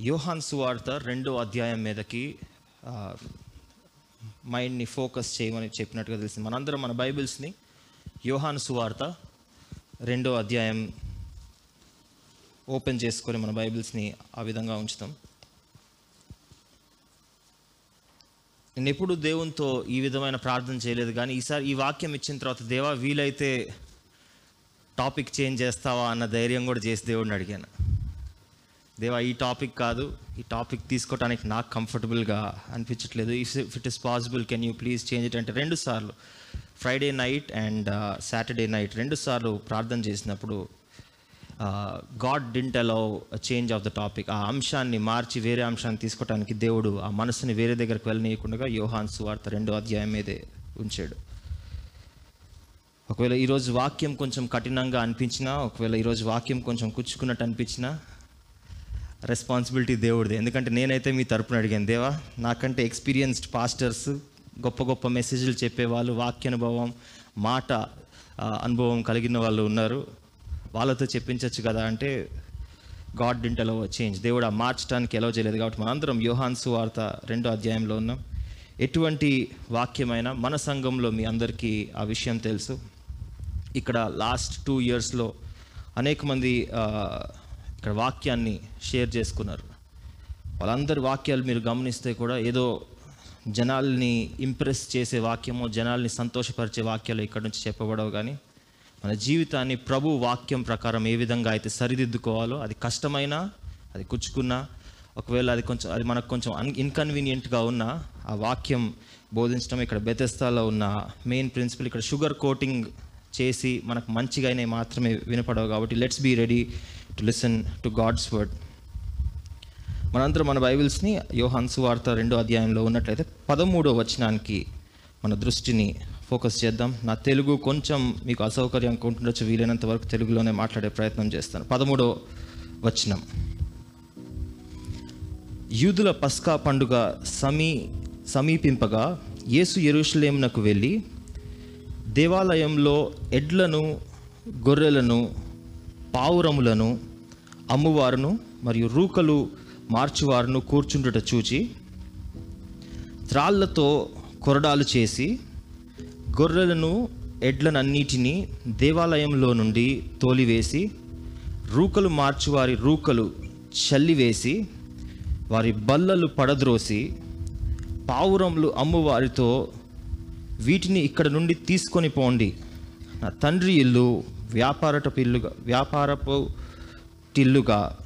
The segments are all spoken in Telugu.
యోహాన్ సువార్త రెండో అధ్యాయం మీదకి మైండ్ని ఫోకస్ చేయమని చెప్పినట్టుగా తెలిసింది. మనందరం మన బైబిల్స్ని యోహాన్ సువార్త రెండో అధ్యాయం ఓపెన్ చేసుకొని మన బైబిల్స్ని ఆ విధంగా ఉంచుతాం. నేను ఎప్పుడు దేవునితో ఈ విధమైన ప్రార్థన చేయలేదు కానీ ఈసారి ఈ వాక్యం ఇచ్చిన తర్వాత దేవా వీలైతే టాపిక్ చేంజ్ చేస్తావా? అన్న ధైర్యం కూడా చేసి దేవుడిని అడిగాను. దేవా ఈ టాపిక్ కాదు. ఈ టాపిక్ తీసుకోవడానికి నాకు కంఫర్టబుల్గా అనిపించట్లేదు. If if it is possible can you please change it అంటే రెండు సార్లు. Friday night and Saturday night రెండు సార్లు ప్రార్థన చేసినప్పుడు God didn't allow change of the topic ఆ అంశాన్ని మార్చి వేరే అంశాన్ని తీసుకోవడానికి దేవుడు ఆ మనసుని వేరే దగ్గరకు వెళ్ళనీయకుండా యోహాన్ సువార్త రెండో అధ్యాయం మీదే ఉంచాడు. ఒకవేళ ఈరోజు వాక్యం కొంచెం కఠినంగా అనిపించినా ఒకవేళ ఈరోజు వాక్యం కొంచెం కుచ్చుకున్నట్టు అనిపించినా రెస్పాన్సిబిలిటీ దేవుడిది. ఎందుకంటే నేనైతే మీ తరపున అడిగాను దేవా నాకంటే ఎక్స్పీరియన్స్డ్ పాస్టర్స్ గొప్ప గొప్ప మెసేజ్లు చెప్పేవాళ్ళు వాక్యానుభవం మాట అనుభవం కలిగిన వాళ్ళు ఉన్నారు. వాళ్ళతో చెప్పించవచ్చు కదా అంటే గాడ్ డింట్ అలో చేంజ్ దేవుడు ఆ మార్చడానికి ఎలా చేయలేదు కాబట్టి మనందరం యోహాన్ సువార్త రెండో అధ్యాయంలో ఉన్నాం. ఎటువంటి వాక్యమైనా మన సంఘంలో మీ అందరికీ ఆ విషయం తెలుసు. ఇక్కడ లాస్ట్ టూ ఇయర్స్లో అనేక మంది ఇక్కడ వాక్యాన్ని షేర్ చేసుకున్నారు. వాళ్ళందరి వాక్యాలు మీరు గమనిస్తే కూడా ఏదో జనాల్ని ఇంప్రెస్ చేసే వాక్యమో జనాల్ని సంతోషపరిచే వాక్యాలు ఇక్కడ నుంచి చెప్పబడవు కానీ మన జీవితాన్ని ప్రభు వాక్యం ప్రకారం ఏ విధంగా అయితే సరిదిద్దుకోవాలో అది కష్టమైనా అది కుచ్చుకున్నా ఒకవేళ అది కొంచెం అది మనకు కొంచెం అన్ ఇన్కన్వీనియంట్గా ఉన్న ఆ వాక్యం బోధించడం ఇక్కడ బెతెస్తాలో ఉన్న మెయిన్ ప్రిన్సిపల్ ఇక్కడ షుగర్ కోటింగ్ చేసి మనకు మంచిగా అయినవి మాత్రమే వినపడవు కాబట్టి let's be ready to listen to God's word మనందరం మన బైబిల్స్ని యోహాన్సు వార్త రెండో అధ్యాయంలో ఉన్నట్లయితే పదమూడో వచనానికి మన దృష్టిని ఫోకస్ చేద్దాం. నా తెలుగు కొంచెం మీకు అసౌకర్యం ఉంటుండొచ్చు వీలైనంత వరకు తెలుగులోనే మాట్లాడే ప్రయత్నం చేస్తాను. పదమూడో వచనం. యూదుల పస్కా పండుగ సమీ సమీపింపగా యేసు ఎరుషులేమునకు వెళ్ళి దేవాలయంలో ఎడ్లను గొర్రెలను పావురములను అమ్మువారును మరియు రూకలు మార్చువారును కూర్చుండుట చూచి త్రాళ్ళతో కొరడాలు చేసి గొర్రెలను ఎడ్లనన్నిటినీ దేవాలయంలో నుండి తోలివేసి రూకలు మార్చువారి రూకలు చల్లివేసి వారి బల్లలు పడద్రోసి పావురములు అమ్మువారితో వీటిని ఇక్కడ నుండి తీసుకొని పోండి. నా తండ్రి ఇల్లు వ్యాపారపు ఇల్లుగా వ్యాపారపు టిల్లుగా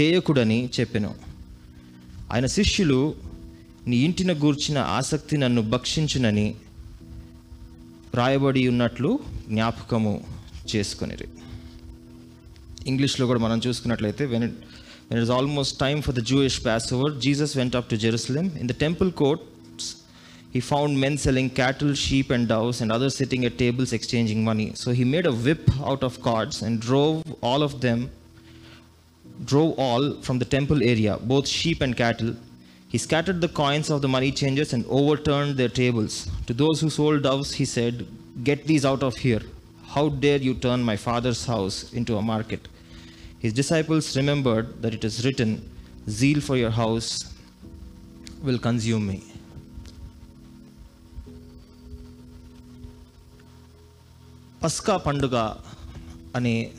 చేయకుడని చెప్పెను. ఆయన శిష్యులు నీ ఇంటిన గూర్చిన ఆసక్తి నన్ను భక్షించునని రాయబడి ఉన్నట్లు జ్ఞాపకము చేసుకొనిరి. ఇంగ్లీష్లో కూడా మనం చూసుకున్నట్లయితే when it when it's almost time for the Jewish Passover Jesus went up to Jerusalem in the temple court he found men selling cattle, sheep, and doves, and others sitting at tables exchanging money. So he made a whip out of cords and drove all of them, drove all from the temple area, both sheep and cattle. He scattered the coins of the money changers and overturned their tables. To those who sold doves, he said, Get these out of here. How dare you turn my father's house into a market? His disciples remembered that it is written, Zeal for your house will consume me. పస్కా పండుగ అనే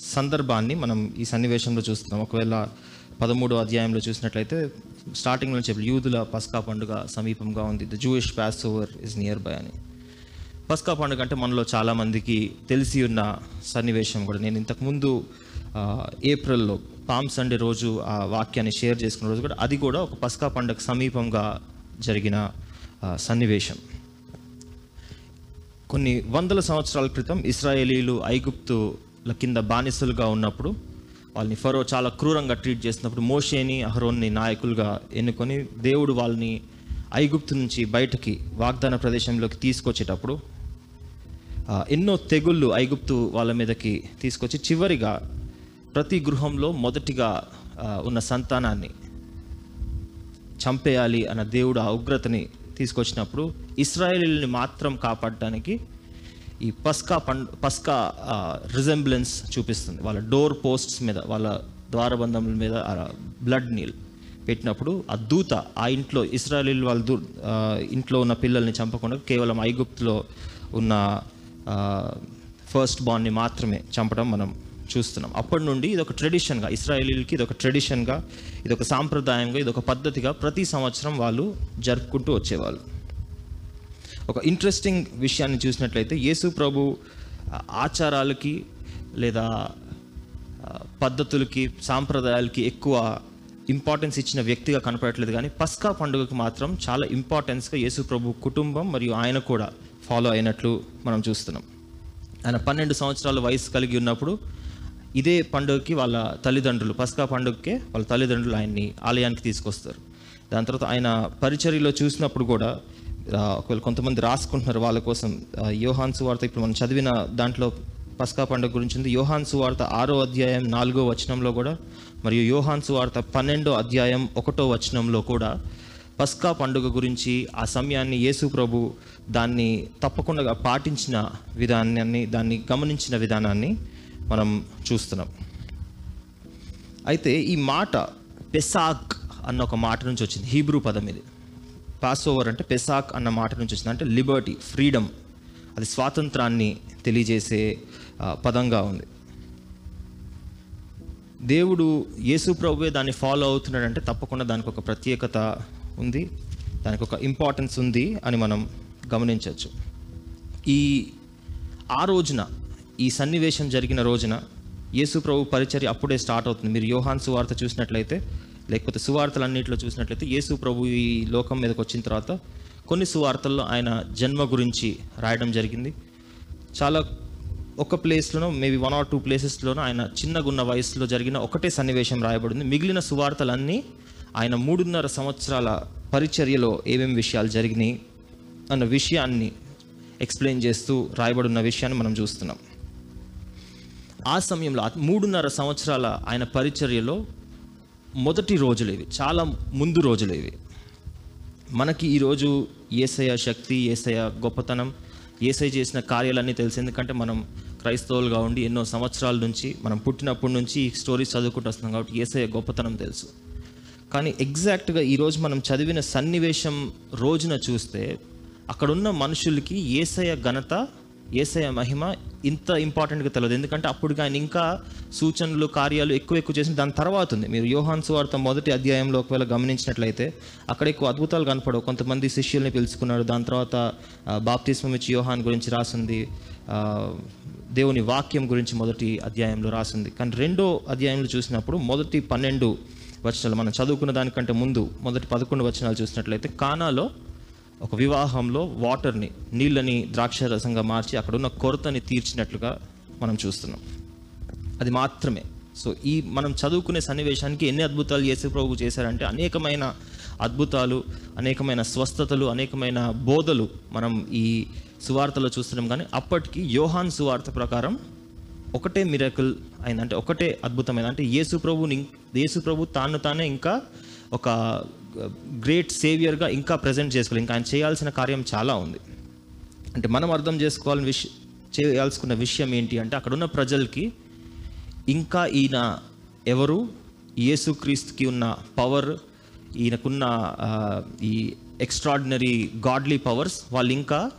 సందర్భాన్ని మనం ఈ సన్నివేశంలో చూస్తున్నాం. ఒకవేళ పదమూడో అధ్యాయంలో చూసినట్లయితే స్టార్టింగ్లో చెప్పి యూదుల పస్కా పండుగ సమీపంగా ఉంది. The Jewish Passover is near by అని. పస్కా పండుగ అంటే మనలో చాలామందికి తెలిసి ఉన్న సన్నివేశం కూడా. నేను ఇంతకుముందు ఏప్రిల్లో పామ్ సండే రోజు ఆ వాక్యాన్ని షేర్ చేసుకున్న రోజు కూడా అది కూడా ఒక పస్కా పండుగ సమీపంగా జరిగిన సన్నివేశం. కొన్ని వందల సంవత్సరాల క్రితం ఇస్రాయేలీలు ఐగుప్తుల కింద బానిసలుగా ఉన్నప్పుడు వాళ్ళని ఫరో చాలా క్రూరంగా ట్రీట్ చేసినప్పుడు మోషేని అహరోన్ని నాయకులుగా ఎన్నుకొని దేవుడు వాళ్ళని ఐగుప్తు నుంచి బయటకి వాగ్దాన ప్రదేశంలోకి తీసుకొచ్చేటప్పుడు ఎన్నో తెగుళ్ళు ఐగుప్తు వాళ్ళ మీదకి తీసుకొచ్చి చివరిగా ప్రతి గృహంలో మొదటిగా ఉన్న సంతానాన్ని చంపేయాలి అన్న దేవుడు ఆ ఉగ్రతని తీసుకొచ్చినప్పుడు ఇస్రాయేలీని మాత్రం కాపాడటానికి ఈ పస్కా పండ్ పస్కా రిజెంబ్లెన్స్ చూపిస్తుంది. వాళ్ళ డోర్ పోస్ట్స్ మీద వాళ్ళ ద్వారబంధముల మీద బ్లడ్ నీల్ పెట్టినప్పుడు ఆ దూత ఆ ఇంట్లో ఇస్రాయలీల్ వాళ్ళ దూ ఇంట్లో ఉన్న పిల్లల్ని చంపకుండా కేవలం ఐగుప్తులో ఉన్న ఫస్ట్ బాండ్ని మాత్రమే చంపడం మనం చూస్తున్నాం. అప్పటి నుండి ఇది ఒక ట్రెడిషన్గా ఇస్రాయేలీలకి ఇది ఒక ట్రెడిషన్గా ఇది ఒక సాంప్రదాయంగా ఇది ఒక పద్ధతిగా ప్రతి సంవత్సరం వాళ్ళు జరుపుకుంటూ వచ్చేవాళ్ళు. ఒక ఇంట్రెస్టింగ్ విషయాన్ని చూసినట్లయితే యేసు ప్రభు ఆచారాలకి లేదా పద్ధతులకి సాంప్రదాయాలకి ఎక్కువ ఇంపార్టెన్స్ ఇచ్చిన వ్యక్తిగా కనపడట్లేదు కానీ పస్కా పండుగకు మాత్రం చాలా ఇంపార్టెన్స్గా యేసు ప్రభు కుటుంబం మరియు ఆయన కూడా ఫాలో అయినట్లు మనం చూస్తున్నాం. ఆయన పన్నెండు సంవత్సరాల వయసు కలిగి ఉన్నప్పుడు ఇదే పండుగకి వాళ్ళ తల్లిదండ్రులు పస్కా పండుగకే వాళ్ళ తల్లిదండ్రులు ఆయన్ని ఆలయానికి తీసుకొస్తారు. దాని తర్వాత ఆయన పరిచర్యలో చూసినప్పుడు కూడా ఒకవేళ కొంతమంది రాసుకుంటున్నారు వాళ్ళ కోసం యోహాన్సు యోహాన్ సువార్త ఇప్పుడు మనం చదివిన దాంట్లో పస్కా పండుగ గురించి ఉంది. యోహాన్ సువార్త ఆరో అధ్యాయం నాలుగో వచనంలో కూడా మరియు యోహాన్ సువార్త పన్నెండో అధ్యాయం ఒకటో వచనంలో కూడా పస్కా పండుగ గురించి ఆ సమయాన్ని యేసు ప్రభు దాన్ని తప్పకుండా పాటించిన విధానాన్ని దాన్ని గమనించిన విధానాన్ని మనం చూస్తున్నాం. అయితే ఈ మాట పెసాక్ అన్న ఒక మాట నుంచి వచ్చింది హీబ్రూ పదం ఇది. పాస్ ఓవర్ అంటే పెసాక్ అన్న మాట నుంచి వచ్చింది. అంటే లిబర్టీ ఫ్రీడమ్ అది స్వాతంత్రాన్ని తెలియజేసే పదంగా ఉంది. దేవుడు యేసు ప్రభువే దాన్ని ఫాలో అవుతున్నాడంటే తప్పకుండా దానికి ఒక ప్రత్యేకత ఉంది దానికి ఒక ఇంపార్టెన్స్ ఉంది అని మనం గమనించవచ్చు. ఈ ఆ రోజున ఈ సన్నివేశం జరిగిన రోజున యేసు ప్రభు పరిచర్య అప్పుడే స్టార్ట్ అవుతుంది. మీరు యోహాన్ సువార్త చూసినట్లయితే లేకపోతే సువార్తలన్నింటిలో చూసినట్లయితే యేసు ప్రభు ఈ లోకం మీదకి వచ్చిన తర్వాత కొన్ని సువార్తల్లో ఆయన జన్మ గురించి రాయడం జరిగింది. చాలా ఒక ప్లేస్లోనో మేబీ వన్ ఆర్ టూ ప్లేసెస్లోనో ఆయన చిన్నగున్న వయసులో జరిగిన ఒకటే సన్నివేశం రాయబడింది. మిగిలిన సువార్తలన్నీ ఆయన మూడున్నర సంవత్సరాల పరిచర్యలో ఏమేమి విషయాలు జరిగినాయి అన్న విషయాన్ని ఎక్స్ప్లెయిన్ చేస్తూ రాయబడున్న విషయాన్ని మనం చూస్తున్నాం. ఆ సమయంలో మూడున్నర సంవత్సరాల ఆయన పరిచర్యలో మొదటి రోజులు ఇవి చాలా ముందు రోజులు ఇవి. మనకి ఈరోజు ఏసయ శక్తి ఏసయ గొప్పతనం ఏసై చేసిన కార్యాలన్నీ తెలుసు. ఎందుకంటే మనం క్రైస్తవులుగా ఉండి ఎన్నో సంవత్సరాల నుంచి మనం పుట్టినప్పటి నుంచి ఈ స్టోరీస్ చదువుకుంటూ వస్తున్నాం కాబట్టి ఏసయ గొప్పతనం తెలుసు. కానీ ఎగ్జాక్ట్గా ఈరోజు మనం చదివిన సన్నివేశం రోజున చూస్తే అక్కడున్న మనుషులకి ఏసయ ఘనత ఏసయ మహిమ ఇంత ఇంపార్టెంట్గా తెలియదు ఎందుకంటే అప్పుడు ఆయన ఇంకా సూచనలు కార్యాలు ఎక్కువ ఎక్కువ చేసిన దాని తర్వాత ఉంది. మీరు యోహాన్ సువార్త మొదటి అధ్యాయంలో ఒకవేళ గమనించినట్లయితే అక్కడ ఎక్కువ అద్భుతాలు కనపడవు. కొంతమంది శిష్యుల్ని పిలుచుకున్నారు. దాని తర్వాత బాప్తిస్మం ఇచ్చి యోహాన్ గురించి రాసింది. దేవుని వాక్యం గురించి మొదటి అధ్యాయంలో రాసింది. కానీ రెండో అధ్యాయంలో చూసినప్పుడు మొదటి పన్నెండు వచనాలు మనం చదువుకున్న దానికంటే ముందు మొదటి పదకొండు వచనాలు చూసినట్లయితే కానాలో ఒక వివాహంలో వాటర్ని నీళ్ళని ద్రాక్ష రసంగా మార్చి అక్కడ ఉన్న కొరతని తీర్చినట్లుగా మనం చూస్తున్నాం. అది మాత్రమే. సో ఈ మనం చదువుకునే సన్నివేశానికి ఎన్ని అద్భుతాలు యేసు ప్రభు చేశారంటే అనేకమైన అద్భుతాలు అనేకమైన స్వస్థతలు అనేకమైన బోధలు మనం ఈ సువార్తలో చూస్తున్నాం. కానీ అప్పటికి యోహాన్ సువార్త ప్రకారం ఒకటే మిరకల్ అయిందంటే ఒకటే అద్భుతమైన అంటే యేసు ప్రభుని యేసు ప్రభు తాను తానే ఇంకా ఒక గ్రేట్ సేవియర్గా ఇంకా ప్రజెంట్ చేసుకోవాలి. ఇంకా ఆయన చేయాల్సిన కార్యం చాలా ఉంది. అంటే మనం అర్థం చేసుకోవాలని విష చేయాల్సుకున్న విషయం ఏంటి అంటే అక్కడున్న ప్రజలకి ఇంకా ఈయన ఎవరు? యేసుక్రీస్తుకి ఉన్న పవర్ ఈయనకున్న ఈ ఎక్స్ట్రాడినరీ గాడ్లీ పవర్స్ వాళ్ళు ఇంకా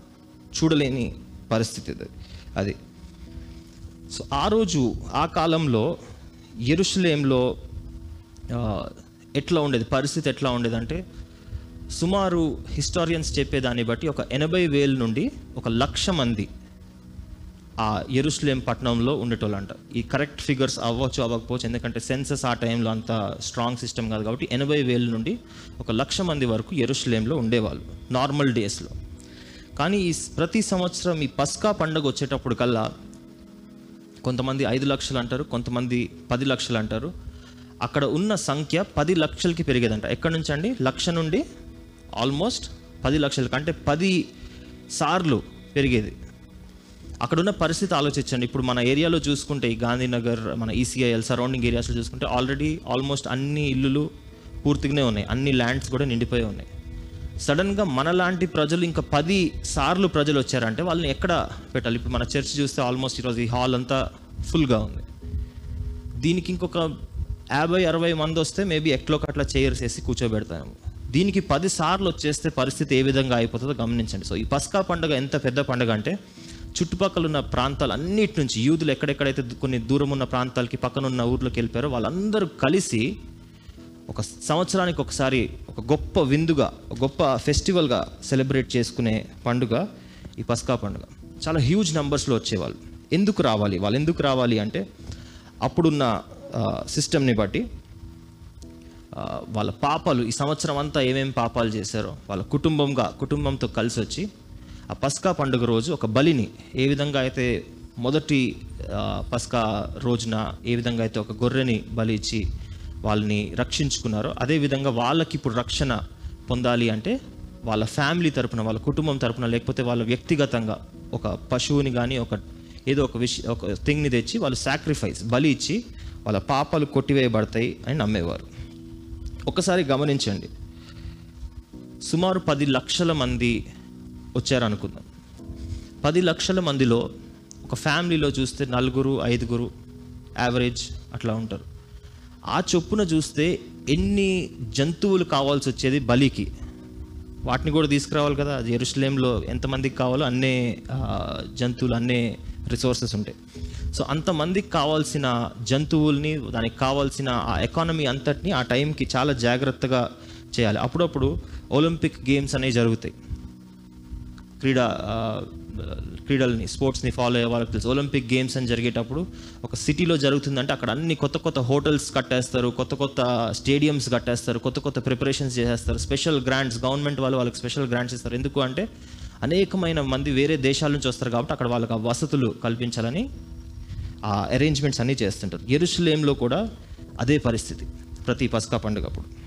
చూడలేని పరిస్థితి అది. అది. సో ఆ రోజు ఆ కాలంలో ఎరుషలేంలో ఎట్లా ఉండేది? పరిస్థితి ఎట్లా ఉండేదంటే సుమారు హిస్టారియన్స్ చెప్పేదాన్ని బట్టి ఒక ఎనభై వేల నుండి ఒక లక్ష మంది ఆ ఎరుస్లేం పట్టణంలో ఉండేటోళ్ళంట. ఈ కరెక్ట్ ఫిగర్స్ అవ్వచ్చు అవ్వకపోవచ్చు ఎందుకంటే సెన్సస్ ఆ టైంలో అంత స్ట్రాంగ్ సిస్టమ్ కాదు కాబట్టి ఎనభై వేల నుండి ఒక లక్ష మంది వరకు ఎరుస్లేంలో ఉండేవాళ్ళు నార్మల్ డేస్లో. కానీ ఈ ప్రతి సంవత్సరం ఈ పస్కా పండుగ వచ్చేటప్పుడు కల్లా కొంతమంది ఐదు లక్షలు అంటారు కొంతమంది పది లక్షలు అంటారు. అక్కడ ఉన్న సంఖ్య పది లక్షలకి పెరిగేదంట. ఎక్కడి నుంచి అండి లక్ష నుండి ఆల్మోస్ట్ పది లక్షలకి. అంటే పది సార్లు పెరిగేది. అక్కడున్న పరిస్థితి ఆలోచించండి. ఇప్పుడు మన ఏరియాలో చూసుకుంటే ఈ గాంధీనగర్ మన ఈసీఐఎల్ సరౌండింగ్ ఏరియాస్లో చూసుకుంటే ఆల్రెడీ ఆల్మోస్ట్ అన్ని ఇల్లులు పూర్తిగానే ఉన్నాయి. అన్ని ల్యాండ్స్ కూడా నిండిపోయి ఉన్నాయి. సడన్గా మనలాంటి ప్రజలు ఇంకా పది సార్లు ప్రజలు వచ్చారంటే వాళ్ళని ఎక్కడ పెట్టాలి? ఇప్పుడు మన చర్చ్ చూస్తే ఆల్మోస్ట్ ఈరోజు ఈ హాల్ అంతా ఫుల్గా ఉంది. దీనికి ఇంకొక యాభై అరవై మంది వస్తే మేబీ ఎట్లో అట్లా చైర్స్ వేసి కూర్చోబెడతాము దీనికి పది సార్లు వచ్చేస్తే పరిస్థితి ఏ విధంగా అయిపోతుందో గమనించండి. సో ఈ పస్కా పండుగ ఎంత పెద్ద పండుగ అంటే చుట్టుపక్కల ఉన్న ప్రాంతాలు అన్నిటి నుంచి యూదులు ఎక్కడెక్కడైతే కొన్ని దూరం ఉన్న ప్రాంతాలకి పక్కన ఉన్న ఊర్లోకి వెళ్ళిపోయారో వాళ్ళందరూ కలిసి ఒక సంవత్సరానికి ఒకసారి ఒక గొప్ప విందుగా ఒక గొప్ప ఫెస్టివల్గా సెలబ్రేట్ చేసుకునే పండుగ ఈ పస్కా పండుగ. చాలా హ్యూజ్ నెంబర్స్లో వచ్చేవాళ్ళు. ఎందుకు రావాలి? వాళ్ళు ఎందుకు రావాలి అంటే అప్పుడున్న సిస్టమ్ని బట్టి వాళ్ళ పాపాలు ఈ సంవత్సరం అంతా ఏమేమి పాపాలు చేశారో వాళ్ళ కుటుంబంగా కుటుంబంతో కలిసి వచ్చి ఆ పస్కా పండుగ రోజు ఒక బలిని ఏ విధంగా అయితే మొదటి పస్కా రోజున ఏ విధంగా అయితే ఒక గొర్రెని బలి ఇచ్చి వాళ్ళని రక్షించుకున్నారో అదే విధంగా వాళ్ళకి ఇప్పుడు రక్షణ పొందాలి అంటే వాళ్ళ ఫ్యామిలీ తరపున వాళ్ళ కుటుంబం తరపున లేకపోతే వాళ్ళ వ్యక్తిగతంగా ఒక పశువుని కానీ ఒక ఏదో ఒక విష ఒక థింగ్ని తెచ్చి వాళ్ళు సాక్రిఫైస్ బలి ఇచ్చి వాళ్ళ పాపాలు కొట్టివేయబడతాయి అని నమ్మేవారు. ఒకసారి గమనించండి. సుమారు పది లక్షల మంది వచ్చారు అనుకుందాం పది లక్షల మందిలో ఒక ఫ్యామిలీలో చూస్తే నలుగురు ఐదుగురు యావరేజ్ అట్లా ఉంటారు. ఆ చొప్పున చూస్తే ఎన్ని జంతువులు కావాల్సి వచ్చేది బలికి. వాటిని కూడా తీసుకురావాలి కదా ఎరుసలేంలో ఎంతమందికి కావాలో అన్నే జంతువులు అన్నే రిసోర్సెస్ ఉంటాయి సో అంతమందికి కావాల్సిన జంతువుల్ని దానికి కావాల్సిన ఆ ఎకానమీ అంతటిని ఆ టైంకి చాలా జాగ్రత్తగా చేయాలి. అప్పుడప్పుడు ఒలింపిక్ గేమ్స్ అనేవి జరుగుతాయి. క్రీడా క్రీడల్ని స్పోర్ట్స్ని ఫాలో అయ్యే వాళ్ళకి తెలుసు. ఒలింపిక్ గేమ్స్ అని జరిగేటప్పుడు ఒక సిటీలో జరుగుతుందంటే అక్కడ అన్ని కొత్త కొత్త హోటల్స్ కట్టేస్తారు కొత్త కొత్త స్టేడియమ్స్ కట్టేస్తారు కొత్త కొత్త ప్రిపరేషన్స్ చేసేస్తారు. స్పెషల్ గ్రాంట్స్ గవర్నమెంట్ వాళ్ళు వాళ్ళకి స్పెషల్ గ్రాంట్స్ ఇస్తారు. ఎందుకు అంటే అనేకమైన మంది వేరే దేశాల నుంచి వస్తారు కాబట్టి అక్కడ వాళ్ళకి ఆ వసతులు కల్పించాలని ఆ అరేంజ్మెంట్స్ అన్నీ చేస్తుంటారు. ఎరుసలేంలో కూడా అదే పరిస్థితి ప్రతి పసకా పండుగ అప్పుడు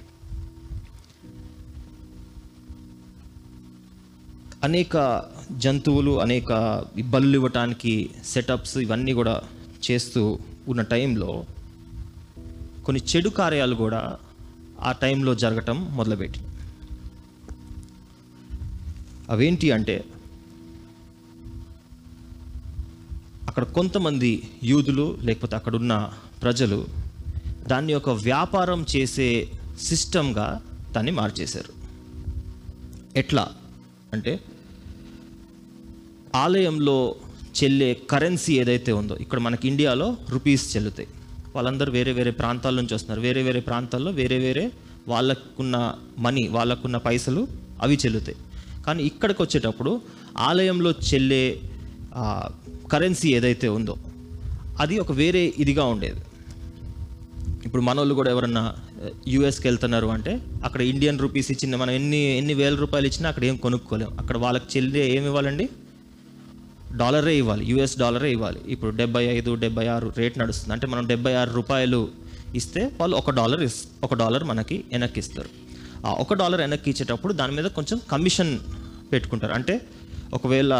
అనేక జంతువులు అనేక బళ్ళు ఇవ్వటానికి సెటప్స్ ఇవన్నీ కూడా చేస్తూ ఉన్న టైంలో కొన్ని చెడు కార్యాలు కూడా ఆ టైంలో జరగటం మొదలుపెట్టింది. అవేంటి అంటే అక్కడ కొంతమంది యూదులు లేకపోతే అక్కడున్న ప్రజలు దాన్ని ఒక వ్యాపారం చేసే సిస్టమ్గా దాన్ని మార్చేశారు. ఎట్లా అంటే ఆలయంలో చెల్లే కరెన్సీ ఏదైతే ఉందో ఇక్కడ మనకి ఇండియాలో రూపీస్ చెల్లుతాయి. వాళ్ళందరూ వేరే వేరే ప్రాంతాల నుంచి వస్తున్నారు. వేరే వేరే ప్రాంతాల్లో వేరే వేరే వాళ్ళకున్న మనీ వాళ్ళకున్న పైసలు అవి చెల్లుతాయి. కానీ ఇక్కడికి వచ్చేటప్పుడు ఆలయంలో చెల్లే కరెన్సీ ఏదైతే ఉందో అది ఒక వేరే ఇదిగా ఉండేది. ఇప్పుడు మనోళ్ళు కూడా ఎవరన్నా యూఎస్కి వెళ్తున్నారు అంటే అక్కడ ఇండియన్ రూపీస్ ఇచ్చిన మనం ఎన్ని ఎన్ని వేల రూపాయలు ఇచ్చినా అక్కడ ఏం కొనుక్కోలేము అక్కడ వాళ్ళకి చెల్లి ఏమి ఇవ్వాలండి? డాలరే ఇవ్వాలి యూఎస్ డాలరే ఇవ్వాలి. ఇప్పుడు డెబ్బై ఐదు డెబ్బై ఆరు రేట్ నడుస్తుంది. అంటే మనం డెబ్బై ఆరు రూపాయలు ఇస్తే వాళ్ళు ఒక డాలర్ ఇస్ ఒక డాలర్ మనకి వెనక్కి ఇస్తారు. ఆ ఒక డాలర్ వెనక్కి ఇచ్చేటప్పుడు దాని మీద కొంచెం కమిషన్ పెట్టుకుంటారు. అంటే ఒకవేళ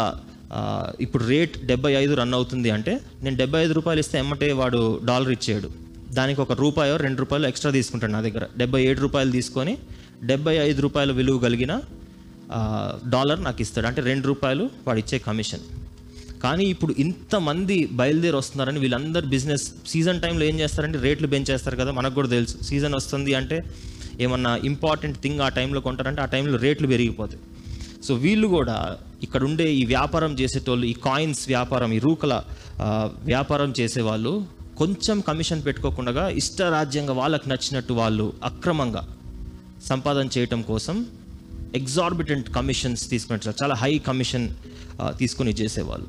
ఇప్పుడు రేట్ డెబ్బై ఐదు రన్ అవుతుంది అంటే నేను డెబ్బై ఐదు రూపాయలు ఇస్తే ఎమ్మటే వాడు డాలర్ ఇచ్చేయడు. దానికి ఒక రూపాయో రెండు రూపాయలు ఎక్స్ట్రా తీసుకుంటాడు నా దగ్గర. డెబ్బై ఏడు రూపాయలు తీసుకొని డెబ్బై ఐదు రూపాయల విలువ కలిగిన డాలర్ నాకు ఇస్తాడు. అంటే రెండు రూపాయలు వాడు ఇచ్చే కమిషన్. కానీ ఇప్పుడు ఇంతమంది బయలుదేరి వస్తున్నారని వీళ్ళందరూ బిజినెస్ సీజన్ టైంలో ఏం చేస్తారంటే రేట్లు పెంచేస్తారు కదా మనకు కూడా తెలుసు. సీజన్ వస్తుంది అంటే ఏమన్నా ఇంపార్టెంట్ థింగ్ ఆ టైంలో కొంటారంటే ఆ టైంలో రేట్లు పెరిగిపోతాయి. సో వీళ్ళు కూడా ఇక్కడ ఉండే ఈ వ్యాపారం చేసేటోళ్ళు ఈ కాయిన్స్ వ్యాపారం ఈ రూకల వ్యాపారం చేసేవాళ్ళు కొంచెం కమిషన్ పెట్టుకోకుండా ఇష్టరాజ్యంగా వాళ్ళకు నచ్చినట్టు వాళ్ళు అక్రమంగా సంపాదన చేయటం కోసం ఎగ్జార్బిటెంట్ కమిషన్స్ తీసుకున్నట్టు చాలా హై కమిషన్ తీసుకుని తీసుకొని చేసేవాళ్ళు.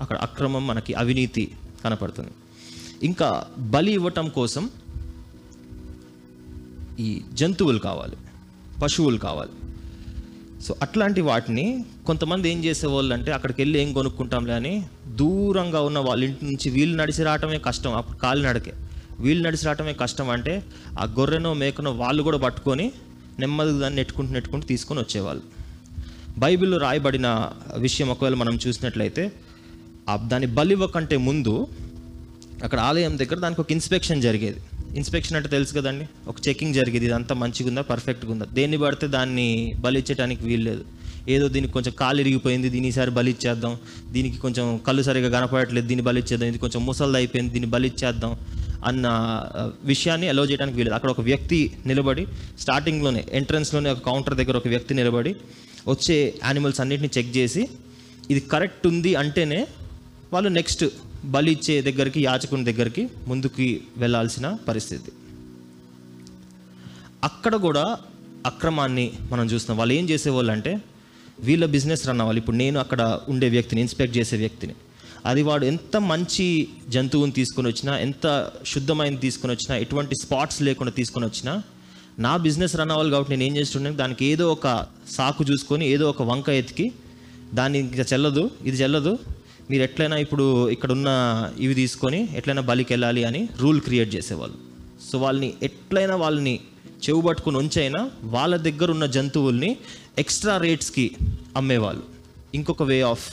అక్కడ అక్రమం మనకి అవినీతి కనపడుతుంది. ఇంకా బలి ఇవ్వటం కోసం ఈ జంతువులు కావాలి పశువులు కావాలి. సో అట్లాంటి వాటిని కొంతమంది ఏం చేసేవాళ్ళు అంటే అక్కడికి వెళ్ళి ఏం కొనుక్కుంటాంలే అని దూరంగా ఉన్న వాళ్ళ ఇంటి నుంచి వీళ్ళు నడిచి రావటమే కష్టం. అప్పుడు కాలు నడకే. వీళ్ళు నడిచి రావటమే కష్టం అంటే ఆ గొర్రెనో మేకనో వాళ్ళు కూడా పట్టుకొని నెమ్మదిగా దాన్ని నెట్టుకుంటూ నెట్టుకుంటూ తీసుకొని వచ్చేవాళ్ళు. బైబిల్లో రాయబడిన విషయం ఒకవేళ మనం చూసినట్లయితే దాని బలివ్వ కంటే ముందు అక్కడ ఆలయం దగ్గర దానికి ఒక ఇన్స్పెక్షన్ జరిగేది. ఇన్స్పెక్షన్ అంటే తెలుసు కదండి. ఒక చెకింగ్ జరిగేది. ఇదంతా మంచిగా ఉందా పర్ఫెక్ట్గా ఉందా దేన్ని పడితే దాన్ని బలిచ్చేయడానికి వీల్లేదు ఏదో దీనికి కొంచెం కాలు ఇరిగిపోయింది. దీని ఈసారి బలి ఇచ్చేద్దాం దీనికి కొంచెం కళ్ళు సరిగా కనపడట్లేదు. దీన్ని బలిచ్చేద్దాం. ఇది కొంచెం ముసలిది అయిపోయింది దీన్ని బలి ఇచ్చేద్దాం అన్న విషయాన్ని అలో చేయడానికి వీలేదు అక్కడ ఒక వ్యక్తి నిలబడి స్టార్టింగ్లోనే ఎంట్రన్స్లోనే ఒక కౌంటర్ దగ్గర ఒక వ్యక్తి నిలబడి వచ్చే యానిమల్స్ అన్నిటిని చెక్ చేసి ఇది కరెక్ట్ ఉంది అంటేనే వాళ్ళు నెక్స్ట్ బలి ఇచ్చే దగ్గరికి యాచకుని దగ్గరికి ముందుకి వెళ్ళాల్సిన పరిస్థితి. అక్కడ కూడా అక్రమాన్ని మనం చూస్తున్నాం. వాళ్ళు ఏం చేసేవాళ్ళు అంటే వీళ్ళ బిజినెస్ రన్ అవ్వాలి. ఇప్పుడు నేను అక్కడ ఉండే వ్యక్తిని ఇన్స్పెక్ట్ చేసే వ్యక్తిని. అది వాడు ఎంత మంచి జంతువుని తీసుకొని వచ్చినా ఎంత శుద్ధమైన తీసుకొని వచ్చినా ఎటువంటి స్పాట్స్ లేకుండా తీసుకొని వచ్చినా నా బిజినెస్ రన్ అవ్వాలి కాబట్టి నేను ఏం చేస్తున్నాను దానికి ఏదో ఒక సాకు చూసుకొని ఏదో ఒక వంక ఎతికి దాన్ని ఇంకా చెల్లదు ఇది చెల్లదు మీరు ఎట్లయినా ఇప్పుడు ఇక్కడ ఉన్న ఇవి తీసుకొని ఎట్లయినా బలికి వెళ్ళాలి అని రూల్ క్రియేట్ చేసేవాళ్ళు. సో వాళ్ళని ఎట్లయినా వాళ్ళని చెవు పట్టుకుని ఉంచైనా వాళ్ళ దగ్గర ఉన్న జంతువుల్ని ఎక్స్ట్రా రేట్స్కి అమ్మేవాళ్ళు. ఇంకొక వే ఆఫ్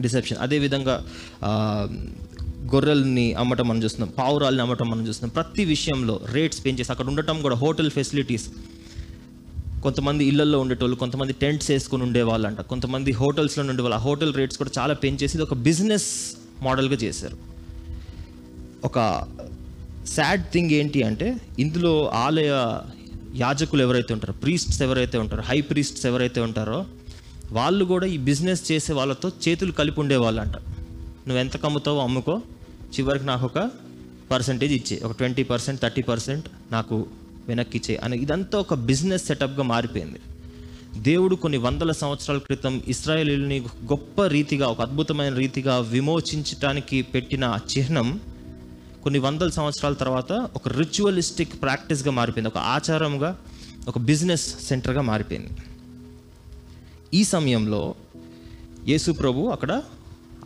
డిసెప్షన్. అదేవిధంగా గొర్రెల్ని అమ్మటం మనం చూస్తున్నాం పావురాల్ని అమ్మటం మనం చూస్తున్నాం. ప్రతి విషయంలో రేట్స్ పెంచేసి అక్కడ ఉండటం కూడా హోటల్ ఫెసిలిటీస్ కొంతమంది ఇళ్ళలో ఉండేటోళ్ళు కొంతమంది టెంట్స్ వేసుకుని ఉండేవాళ్ళంట. కొంతమంది హోటల్స్లో ఉండేవాళ్ళు ఆ హోటల్ రేట్స్ కూడా చాలా పెంచేసి ఒక బిజినెస్ మోడల్గా చేశారు. ఒక సాడ్ థింగ్ ఏంటి అంటే ఇందులో ఆలయ యాజకులు ఎవరైతే ఉంటారో ప్రీస్ట్స్ ఎవరైతే ఉంటారో హై ప్రీస్ట్స్ ఎవరైతే ఉంటారో వాళ్ళు కూడా ఈ బిజినెస్ చేసే వాళ్ళతో చేతులు కలిపి ఉండేవాళ్ళంట. నువ్వు ఎంత కమ్ముతావో అమ్ముకో చివరికి నాకు ఒక పర్సంటేజ్ ఇచ్చే ఒక ట్వంటీ పర్సెంట్ థర్టీ పర్సెంట్ నాకు వెనక్కి చేయి అని ఇదంతా ఒక బిజినెస్ సెటప్గా మారిపోయింది. దేవుడు కొన్ని వందల సంవత్సరాల క్రితం ఇస్రాయేలీని గొప్ప రీతిగా ఒక అద్భుతమైన రీతిగా విమోచించటానికి పెట్టిన ఆ చిహ్నం కొన్ని వందల సంవత్సరాల తర్వాత ఒక రిచువలిస్టిక్ ప్రాక్టీస్గా మారిపోయింది. ఒక ఆచారంగా ఒక బిజినెస్ సెంటర్గా మారిపోయింది. ఈ సమయంలో యేసు ప్రభు అక్కడ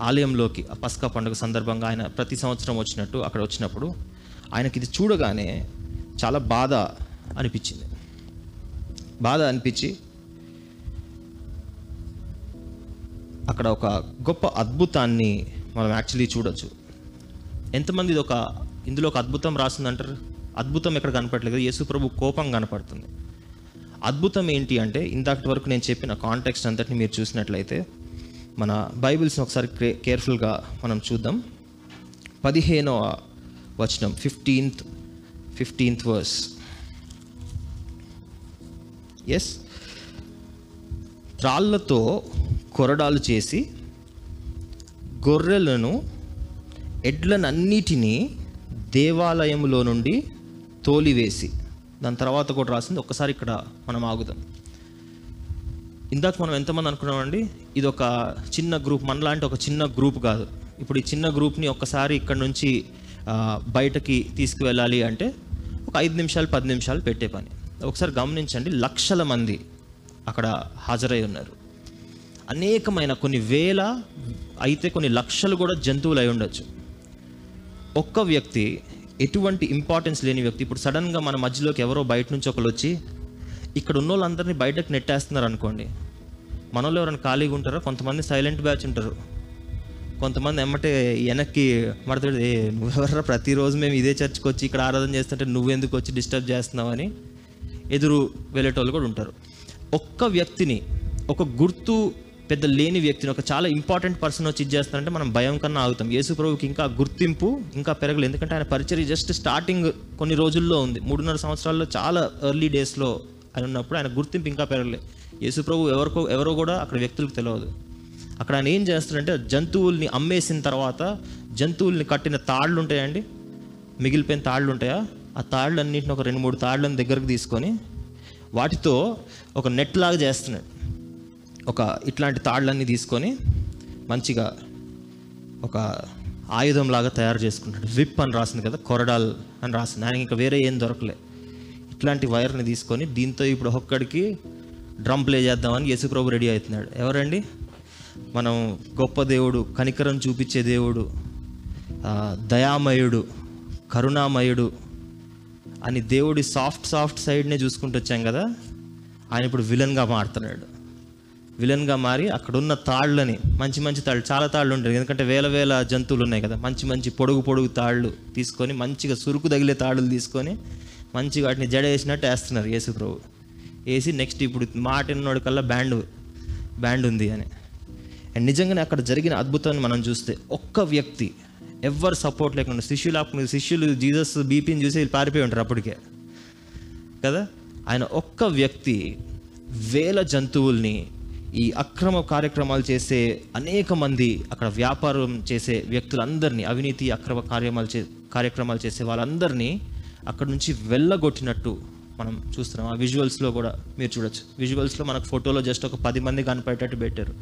ఆలయంలోకి పసకా పస్కా పండుగ సందర్భంగా ఆయన ప్రతి సంవత్సరం వచ్చినట్టు అక్కడ వచ్చినప్పుడు ఆయనకి ఇది చూడగానే చాలా బాధ అనిపించింది. బాధ అనిపించి అక్కడ ఒక గొప్ప అద్భుతాన్ని మనం యాక్చువల్లీ చూడొచ్చు. ఎంతమంది ఇది ఒక ఇందులో ఒక అద్భుతం రాసిందంటారు? అద్భుతం ఎక్కడ కనపడలేదు. యేసు ప్రభు కోపం కనపడుతుంది. అద్భుతం ఏంటి అంటే ఇందాకటి వరకు నేను చెప్పిన కాంటెక్స్ట్ అంతటిని మీరు చూసినట్లయితే మన బైబిల్స్ని ఒకసారి కే- కేర్ఫుల్గా మనం చూద్దాం. పదిహేనవ వచనం ఫిఫ్టీన్త్ ఫిఫ్టీన్త్ వర్స్ ఎస్ రాళ్ళతో కొరడాలు చేసి గొర్రెలను ఎడ్లనన్నిటినీ దేవాలయంలో నుండి తోలివేసి. దాని తర్వాత కూడా రాసింది ఒక్కసారి ఇక్కడ మనం ఆగుదాం. ఇందాక మనం ఎంతమంది అనుకున్నామండి? ఇది ఒక చిన్న గ్రూప్ మనలాంటి ఒక చిన్న గ్రూప్ కాదు. ఇప్పుడు ఈ చిన్న గ్రూప్ని ఒక్కసారి ఇక్కడ నుంచి బయటకి తీసుకువెళ్ళాలి అంటే ఒక ఐదు నిమిషాలు పది నిమిషాలు పెట్టే పని. ఒకసారి గమనించండి లక్షల మంది అక్కడ హాజరై ఉన్నారు. అనేకమైన కొన్ని వేల అయితే కొన్ని లక్షలు కూడా జంతువులు అయి ఉండొచ్చు. ఒక్క వ్యక్తి ఎటువంటి ఇంపార్టెన్స్ లేని వ్యక్తి ఇప్పుడు సడన్గా మన మధ్యలోకి ఎవరో బయట నుంచి ఒకరు వచ్చి ఇక్కడ ఉన్న వాళ్ళందరినీ బయటకు నెట్టేస్తున్నారు అనుకోండి. మనలో ఎవరైనా ఖాళీగా ఉంటారో? కొంతమంది సైలెంట్ బ్యాచ్ ఉంటారు. కొంతమంది ఎమ్మటే వెనక్కి మడతాడు ఏ నువ్వెవర్రా? ప్రతిరోజు మేము ఇదే చర్చ్కి వచ్చి ఇక్కడ ఆరాధన చేస్తుంటే నువ్వెందుకు వచ్చి డిస్టర్బ్ చేస్తున్నావని ఎదురు వెళ్ళేటోళ్ళు కూడా ఉంటారు. ఒక్క వ్యక్తిని ఒక గుర్తు పెద్ద లేని వ్యక్తిని ఒక చాలా ఇంపార్టెంట్ పర్సన్ వచ్చి ఇది మనం భయం కన్నా ఆగుతాం. యేసు ప్రభుకి ఇంకా గుర్తింపు ఇంకా పెరగలేదు. ఎందుకంటే ఆయన పరిచయం జస్ట్ స్టార్టింగ్ కొన్ని రోజుల్లో ఉంది. మూడున్నర సంవత్సరాల్లో చాలా ఎర్లీ డేస్లో ఆయన ఉన్నప్పుడు ఆయన గుర్తింపు ఇంకా పెరగలేదు యేసు ప్రభు ఎవరికో ఎవరో కూడా అక్కడ వ్యక్తులకు తెలియదు అక్కడ ఆయన ఏం చేస్తాడంటే జంతువుల్ని అమ్మేసిన తర్వాత జంతువుల్ని కట్టిన తాళ్ళు ఉంటాయండి. మిగిలిపోయిన తాళ్ళు ఉంటాయా? ఆ తాళ్ళు అన్నింటిని ఒక రెండు మూడు తాళ్ళని దగ్గరకు తీసుకొని వాటితో ఒక నెట్ లాగా చేస్తున్నాడు. ఒక ఇట్లాంటి తాళ్ళన్నీ తీసుకొని మంచిగా ఒక ఆయుధం లాగా తయారు చేసుకున్నాడు విప్ అని రాసింది కదా కొరడాల్ అని రాసింది. ఆయనకి ఇంకా వేరే ఏం దొరకలే. ఇట్లాంటి వైర్ని తీసుకొని దీంతో ఇప్పుడు ఒక్కడికి డ్రమ్ ప్లే చేద్దామని యేసుప్రభు రెడీ అవుతున్నాడు. ఎవరండి? మనం గొప్ప దేవుడు కనికరం చూపించే దేవుడు దయామయుడు కరుణామయుడు అని దేవుడి సాఫ్ట్ సాఫ్ట్ సైడ్నే చూసుకుంటూ వచ్చాం కదా ఆయన ఇప్పుడు విలన్గా మారుతున్నాడు. విలన్గా మారి అక్కడున్న తాళ్ళని మంచి మంచి తాళ్ళు చాలా తాళ్ళు ఉంటాయి. ఎందుకంటే వేల వేల జంతువులు ఉన్నాయి కదా మంచి మంచి పొడుగు పొడుగు తాళ్ళు తీసుకొని మంచిగా సురుకు తగిలే తాళ్ళు తీసుకొని మంచిగా వాటిని జడ వేసినట్టు వేస్తున్నారు యేసు ప్రభు వేసి నెక్స్ట్ ఇప్పుడు మాట విన్నోడి కల్లా బ్యాండ్ బ్యాండ్ ఉంది అని. అండ్ నిజంగానే అక్కడ జరిగిన అద్భుతాన్ని మనం చూస్తే ఒక్క వ్యక్తి ఎవరు సపోర్ట్ లేకుండా శిష్యులు ఆపుకుని శిష్యులు జీసస్ బీపీని చూసి పారిపోయి ఉంటారు అప్పటికే. కదా? ఆయన ఒక్క వ్యక్తి వేల జంతువుల్ని ఈ అక్రమ కార్యక్రమాలు చేసే అనేక మంది అక్కడ వ్యాపారం చేసే వ్యక్తులందరినీ అవినీతి అక్రమ కార్యక్రమాలు చే కార్యక్రమాలు చేసే వాళ్ళందరినీ అక్కడ నుంచి వెళ్ళగొట్టినట్టు మనం చూస్తున్నాం. ఆ విజువల్స్లో కూడా మీరు చూడొచ్చు. విజువల్స్లో మనకు ఫోటోలో జస్ట్ ఒక పది మంది కనపడేటట్టు పెట్టారు.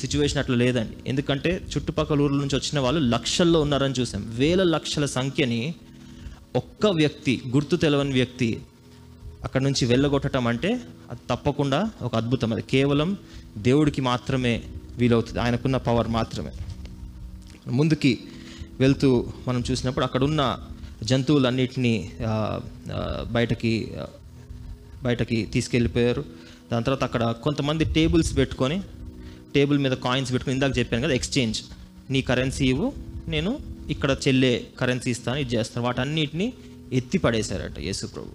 సిచ్యువేషన్ అట్లా లేదండి. ఎందుకంటే చుట్టుపక్కల ఊర్ల నుంచి వచ్చిన వాళ్ళు లక్షల్లో ఉన్నారని చూసాం. వేల లక్షల సంఖ్యని ఒక్క వ్యక్తి గుర్తు తెలవని వ్యక్తి అక్కడ నుంచి వెళ్ళగొట్టడం అంటే అది తప్పకుండా ఒక అద్భుతం. అది కేవలం దేవుడికి మాత్రమే వీలవుతుంది. ఆయనకున్న పవర్ మాత్రమే. ముందుకి వెళ్తూ మనం చూసినప్పుడు అక్కడ ఉన్న జంతువులన్నిటినీ బయటకి బయటకి తీసుకెళ్ళిపోయారు. దాని తర్వాత అక్కడ కొంతమంది టేబుల్స్ పెట్టుకొని టేబుల్ మీద కాయిన్స్ పెట్టుకుని ఇందాక చెప్పాను కదా ఎక్స్చేంజ్ నీ కరెన్సీ ఇవ్వు నేను ఇక్కడ చెల్లే కరెన్సీ ఇస్తాను ఇది చేస్తాను. వాటన్నిటిని ఎత్తి పడేశారట యేసు ప్రభు.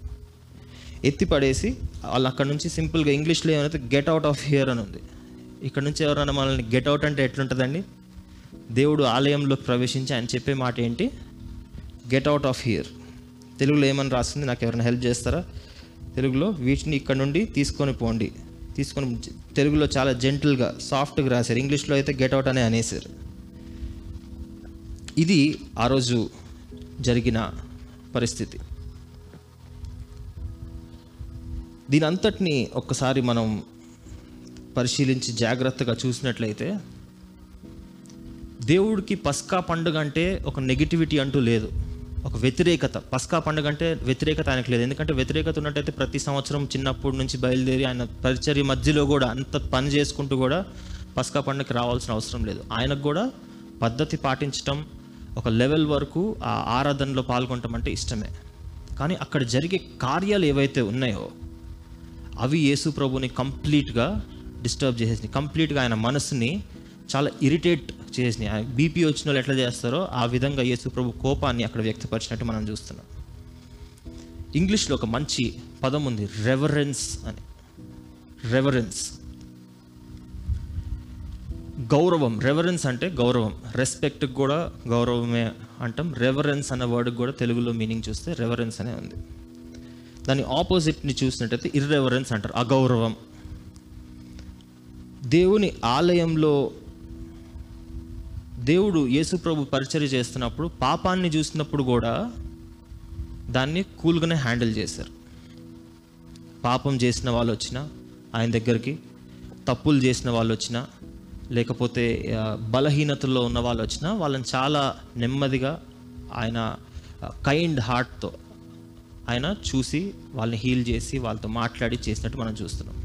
ఎత్తి పడేసి వాళ్ళు అక్కడ నుంచి సింపుల్గా ఇంగ్లీష్లో ఏమైతే గెట్ అవుట్ ఆఫ్ హియర్ అని ఉంది. ఇక్కడ నుంచి ఎవరైనా మనల్ని గెట్ అవుట్ అంటే ఎట్లుంటుందండి? దేవుడు ఆలయంలోకి ప్రవేశించి ఆయన చెప్పే మాట ఏంటి? గెట్ అవుట్ ఆఫ్ హియర్ తెలుగులో ఏమని రాస్తుంది నాకు ఎవరైనా హెల్ప్ చేస్తారా? తెలుగులో వీటిని ఇక్కడ నుండి తీసుకొని పోండి. తీసుకొని తెలుగులో చాలా జెంటిల్గా సాఫ్ట్గా రాశారు. ఇంగ్లీష్లో అయితే గెట్ అవుట్ అనే అనేసారు ఇది ఆ రోజు జరిగిన పరిస్థితి. దీని అంతటిని ఒక్కసారి మనం పరిశీలించి జాగ్రత్తగా చూసినట్లయితే దేవుడికి పస్కా పండుగ అంటే ఒక నెగిటివిటీ అంటూ లేదు. ఒక వ్యతిరేకత. పస్కా పండుగ అంటే వ్యతిరేకత ఆయనకు లేదు. ఎందుకంటే వ్యతిరేకత ఉన్నట్టయితే ప్రతి సంవత్సరం చిన్నప్పటి నుంచి బయలుదేరి ఆయన పరిచర్య మధ్యలో కూడా అంత పని చేసుకుంటూ కూడా పస్కా పండుగకి రావాల్సిన అవసరం లేదు. ఆయనకు కూడా పద్ధతి పాటించటం ఒక లెవెల్ వరకు ఆ ఆరాధనలో పాల్గొనటం అంటే ఇష్టమే. కానీ అక్కడ జరిగే కార్యాలు ఏవైతే ఉన్నాయో అవి యేసు ప్రభుని కంప్లీట్గా డిస్టర్బ్ చేసేసి కంప్లీట్గా ఆయన మనసుని చాలా ఇరిటేట్ చేసినాయి. బీపీ వచ్చిన వాళ్ళు ఎట్లా చేస్తారో ఆ విధంగా యేసు ప్రభు కోపాన్ని అక్కడ వ్యక్తపరిచినట్టు మనం చూస్తున్నాం. ఇంగ్లీష్లో ఒక మంచి పదం ఉంది రెవరెన్స్ అని. రెవరెన్స్ గౌరవం రెవరెన్స్ అంటే గౌరవం. రెస్పెక్ట్కి కూడా గౌరవమే అంటాం. రెవరెన్స్ అన్న వర్డ్కి కూడా తెలుగులో మీనింగ్ చూస్తే రెవరెన్స్ అనే ఉంది. దాని ఆపోజిట్ని చూసినట్టయితే ఇర్రెవరెన్స్ అంటారు అగౌరవం. దేవుని ఆలయంలో దేవుడు యేసుప్రభు పరిచర్య చేస్తున్నప్పుడు పాపాన్ని చూసినప్పుడు కూడా దాన్ని కూల్గానే హ్యాండిల్ చేశారు. పాపం చేసిన వాళ్ళు వచ్చినా ఆయన దగ్గరికి తప్పులు చేసిన వాళ్ళు వచ్చినా లేకపోతే బలహీనతల్లో ఉన్న వాళ్ళు వచ్చినా వాళ్ళని చాలా నెమ్మదిగా ఆయన కైండ్ హార్ట్తో ఆయన చూసి వాళ్ళని హీల్ చేసి వాళ్ళతో మాట్లాడి చేసినట్టు మనం చూస్తున్నాం.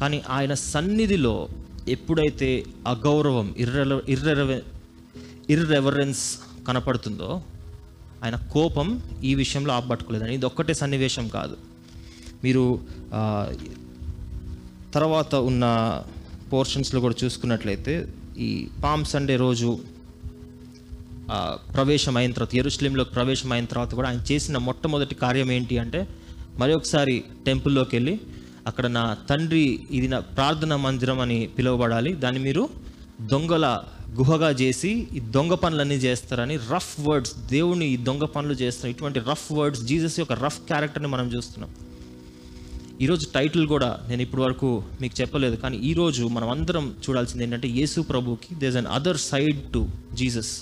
కానీ ఆయన సన్నిధిలో ఎప్పుడైతే అగౌరవం ఇర్రెల ఇర్రెరవె ఇర్రెవరెన్స్ కనపడుతుందో ఆయన కోపం ఈ విషయంలో ఆపట్టుకోలేదని ఇది ఒక్కటే సన్నివేశం కాదు. మీరు తర్వాత ఉన్న పోర్షన్స్లో కూడా చూసుకున్నట్లయితే ఈ పామ్ సండే రోజు ప్రవేశమైన ప్రవేశం అయిన తర్వాత ఎరుస్లింలోకి ప్రవేశం అయిన తర్వాత కూడా ఆయన చేసిన మొట్టమొదటి కార్యం ఏంటి అంటే మరి ఒకసారి టెంపుల్లోకి వెళ్ళి అక్కడ నా తండ్రి ఇది నా ప్రార్థన మందిరం అని పిలువబడాలి. దాన్ని మీరు దొంగల గుహగా చేసి ఈ దొంగ పనులన్నీ చేస్తారని రఫ్ వర్డ్స్ దేవుని ఈ దొంగ పనులు చేస్తారు ఇటువంటి రఫ్ వర్డ్స్ జీసస్ యొక్క రఫ్ క్యారెక్టర్ని మనం చూస్తున్నాం. ఈరోజు టైటిల్ కూడా నేను ఇప్పటి వరకు మీకు చెప్పలేదు కానీ ఈరోజు మనం అందరం చూడాల్సింది ఏంటంటే యేసు ప్రభుకి this an other side to Jesus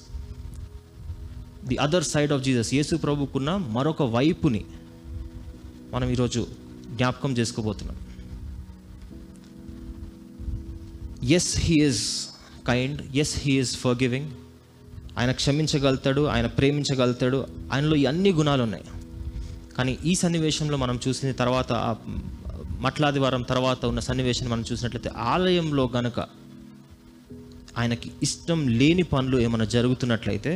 the other side of Jesus యేసు ప్రభుకున్న మరొక వైపుని మనం ఈరోజు జ్ఞాపకం చేసుకోబోతున్నాం. Yes he is kind yes he is forgiving ఆయన క్షమించగలుగుతాడు ఆయన ప్రేమించగలుగుతాడు. ఆయనలో అన్ని గుణాలు ఉన్నాయి కానీ ఈ సన్నివేశంలో మనం చూసిన తర్వాత ఆ మట్లాదివారం తర్వాత ఉన్న సన్నివేశం మనం చూసినట్లయితే ఆలయంలో గనక ఆయనకి ఇష్టం లేని పనులు ఏమైనా జరుగుతున్నట్లయితే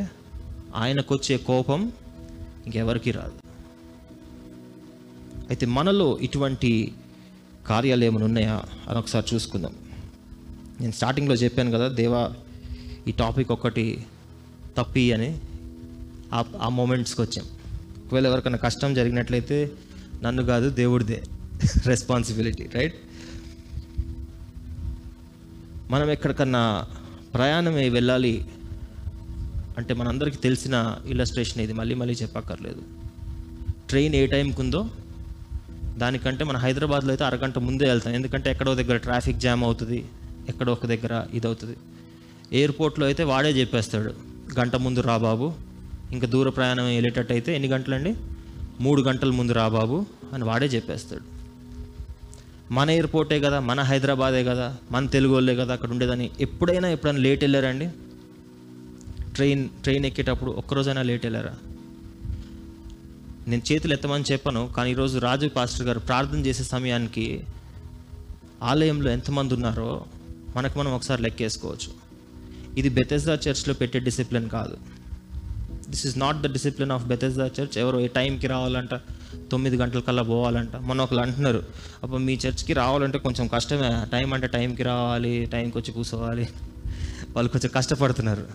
ఆయనకు వచ్చే కోపం ఇంకెవరికి రాదు. అయితే మనలో ఇటువంటి కార్యాలు ఏమైనా ఉన్నాయా? అని ఒకసారి చూసుకుందాం. నేను స్టార్టింగ్లో చెప్పాను కదా దేవా ఈ టాపిక్ ఒక్కటి తప్పి అని ఆ ఆ మూమెంట్స్కి వచ్చాం. ఒకవేళ ఎవరికైనా కష్టం జరిగినట్లయితే నన్ను కాదు దేవుడిదే. రెస్పాన్సిబిలిటీ రైట్ మనం ఎక్కడికన్నా ప్రయాణం వెళ్ళాలి అంటే మనందరికీ తెలిసిన ఇల్లస్ట్రేషన్ ఇది. మళ్ళీ మళ్ళీ చెప్పక్కర్లేదు. ట్రైన్ ఏ టైంకి ఉందో దానికంటే మన హైదరాబాద్లో అయితే అరగంట ముందే వెళ్తాం. ఎందుకంటే ఎక్కడో దగ్గర ట్రాఫిక్ జామ్ అవుతుంది ఎక్కడో ఒక దగ్గర ఇది అవుతుంది ఎయిర్పోర్ట్లో అయితే వాడే చెప్పేస్తాడు గంట ముందు రా బాబు ఇంకా దూర ప్రయాణం వెళ్ళేటట్టు అయితే ఎన్ని గంటలండి? మూడు గంటల ముందు రా బాబు అని వాడే చెప్పేస్తాడు. మన ఎయిర్పోర్టే కదా మన హైదరాబాదే కదా మన తెలుగు వాళ్ళే కదా అక్కడ ఉండేదని. ఎప్పుడైనా ఎప్పుడైనా లేట్ వెళ్ళారండి ట్రైన్ ట్రైన్ ఎక్కేటప్పుడు ఒక్కరోజైనా లేట్ వెళ్ళారా? నేను చేతులు ఎత్తమని చెప్పను కానీ ఈరోజు రాజు పాస్టర్ గారు ప్రార్థన చేసే సమయానికి ఆలయంలో ఎంతమంది ఉన్నారో మనకు మనం ఒకసారి లెక్కేసుకోవచ్చు. ఇది బెతెస్దా చర్చ్లో పెట్టే డిసిప్లిన్ కాదు. This is not the discipline of Bethesda church ఎవరో ఏ టైంకి రావాలంట తొమ్మిది గంటల కల్లా పోవాలంట. మొన్న ఒకళ్ళు అంటున్నారు అప్పుడు మీ చర్చ్కి రావాలంటే కొంచెం కష్టమే. టైం అంటే టైంకి రావాలి టైంకి వచ్చి కూర్చోవాలి. వాళ్ళు కొంచెం కష్టపడుతున్నారు.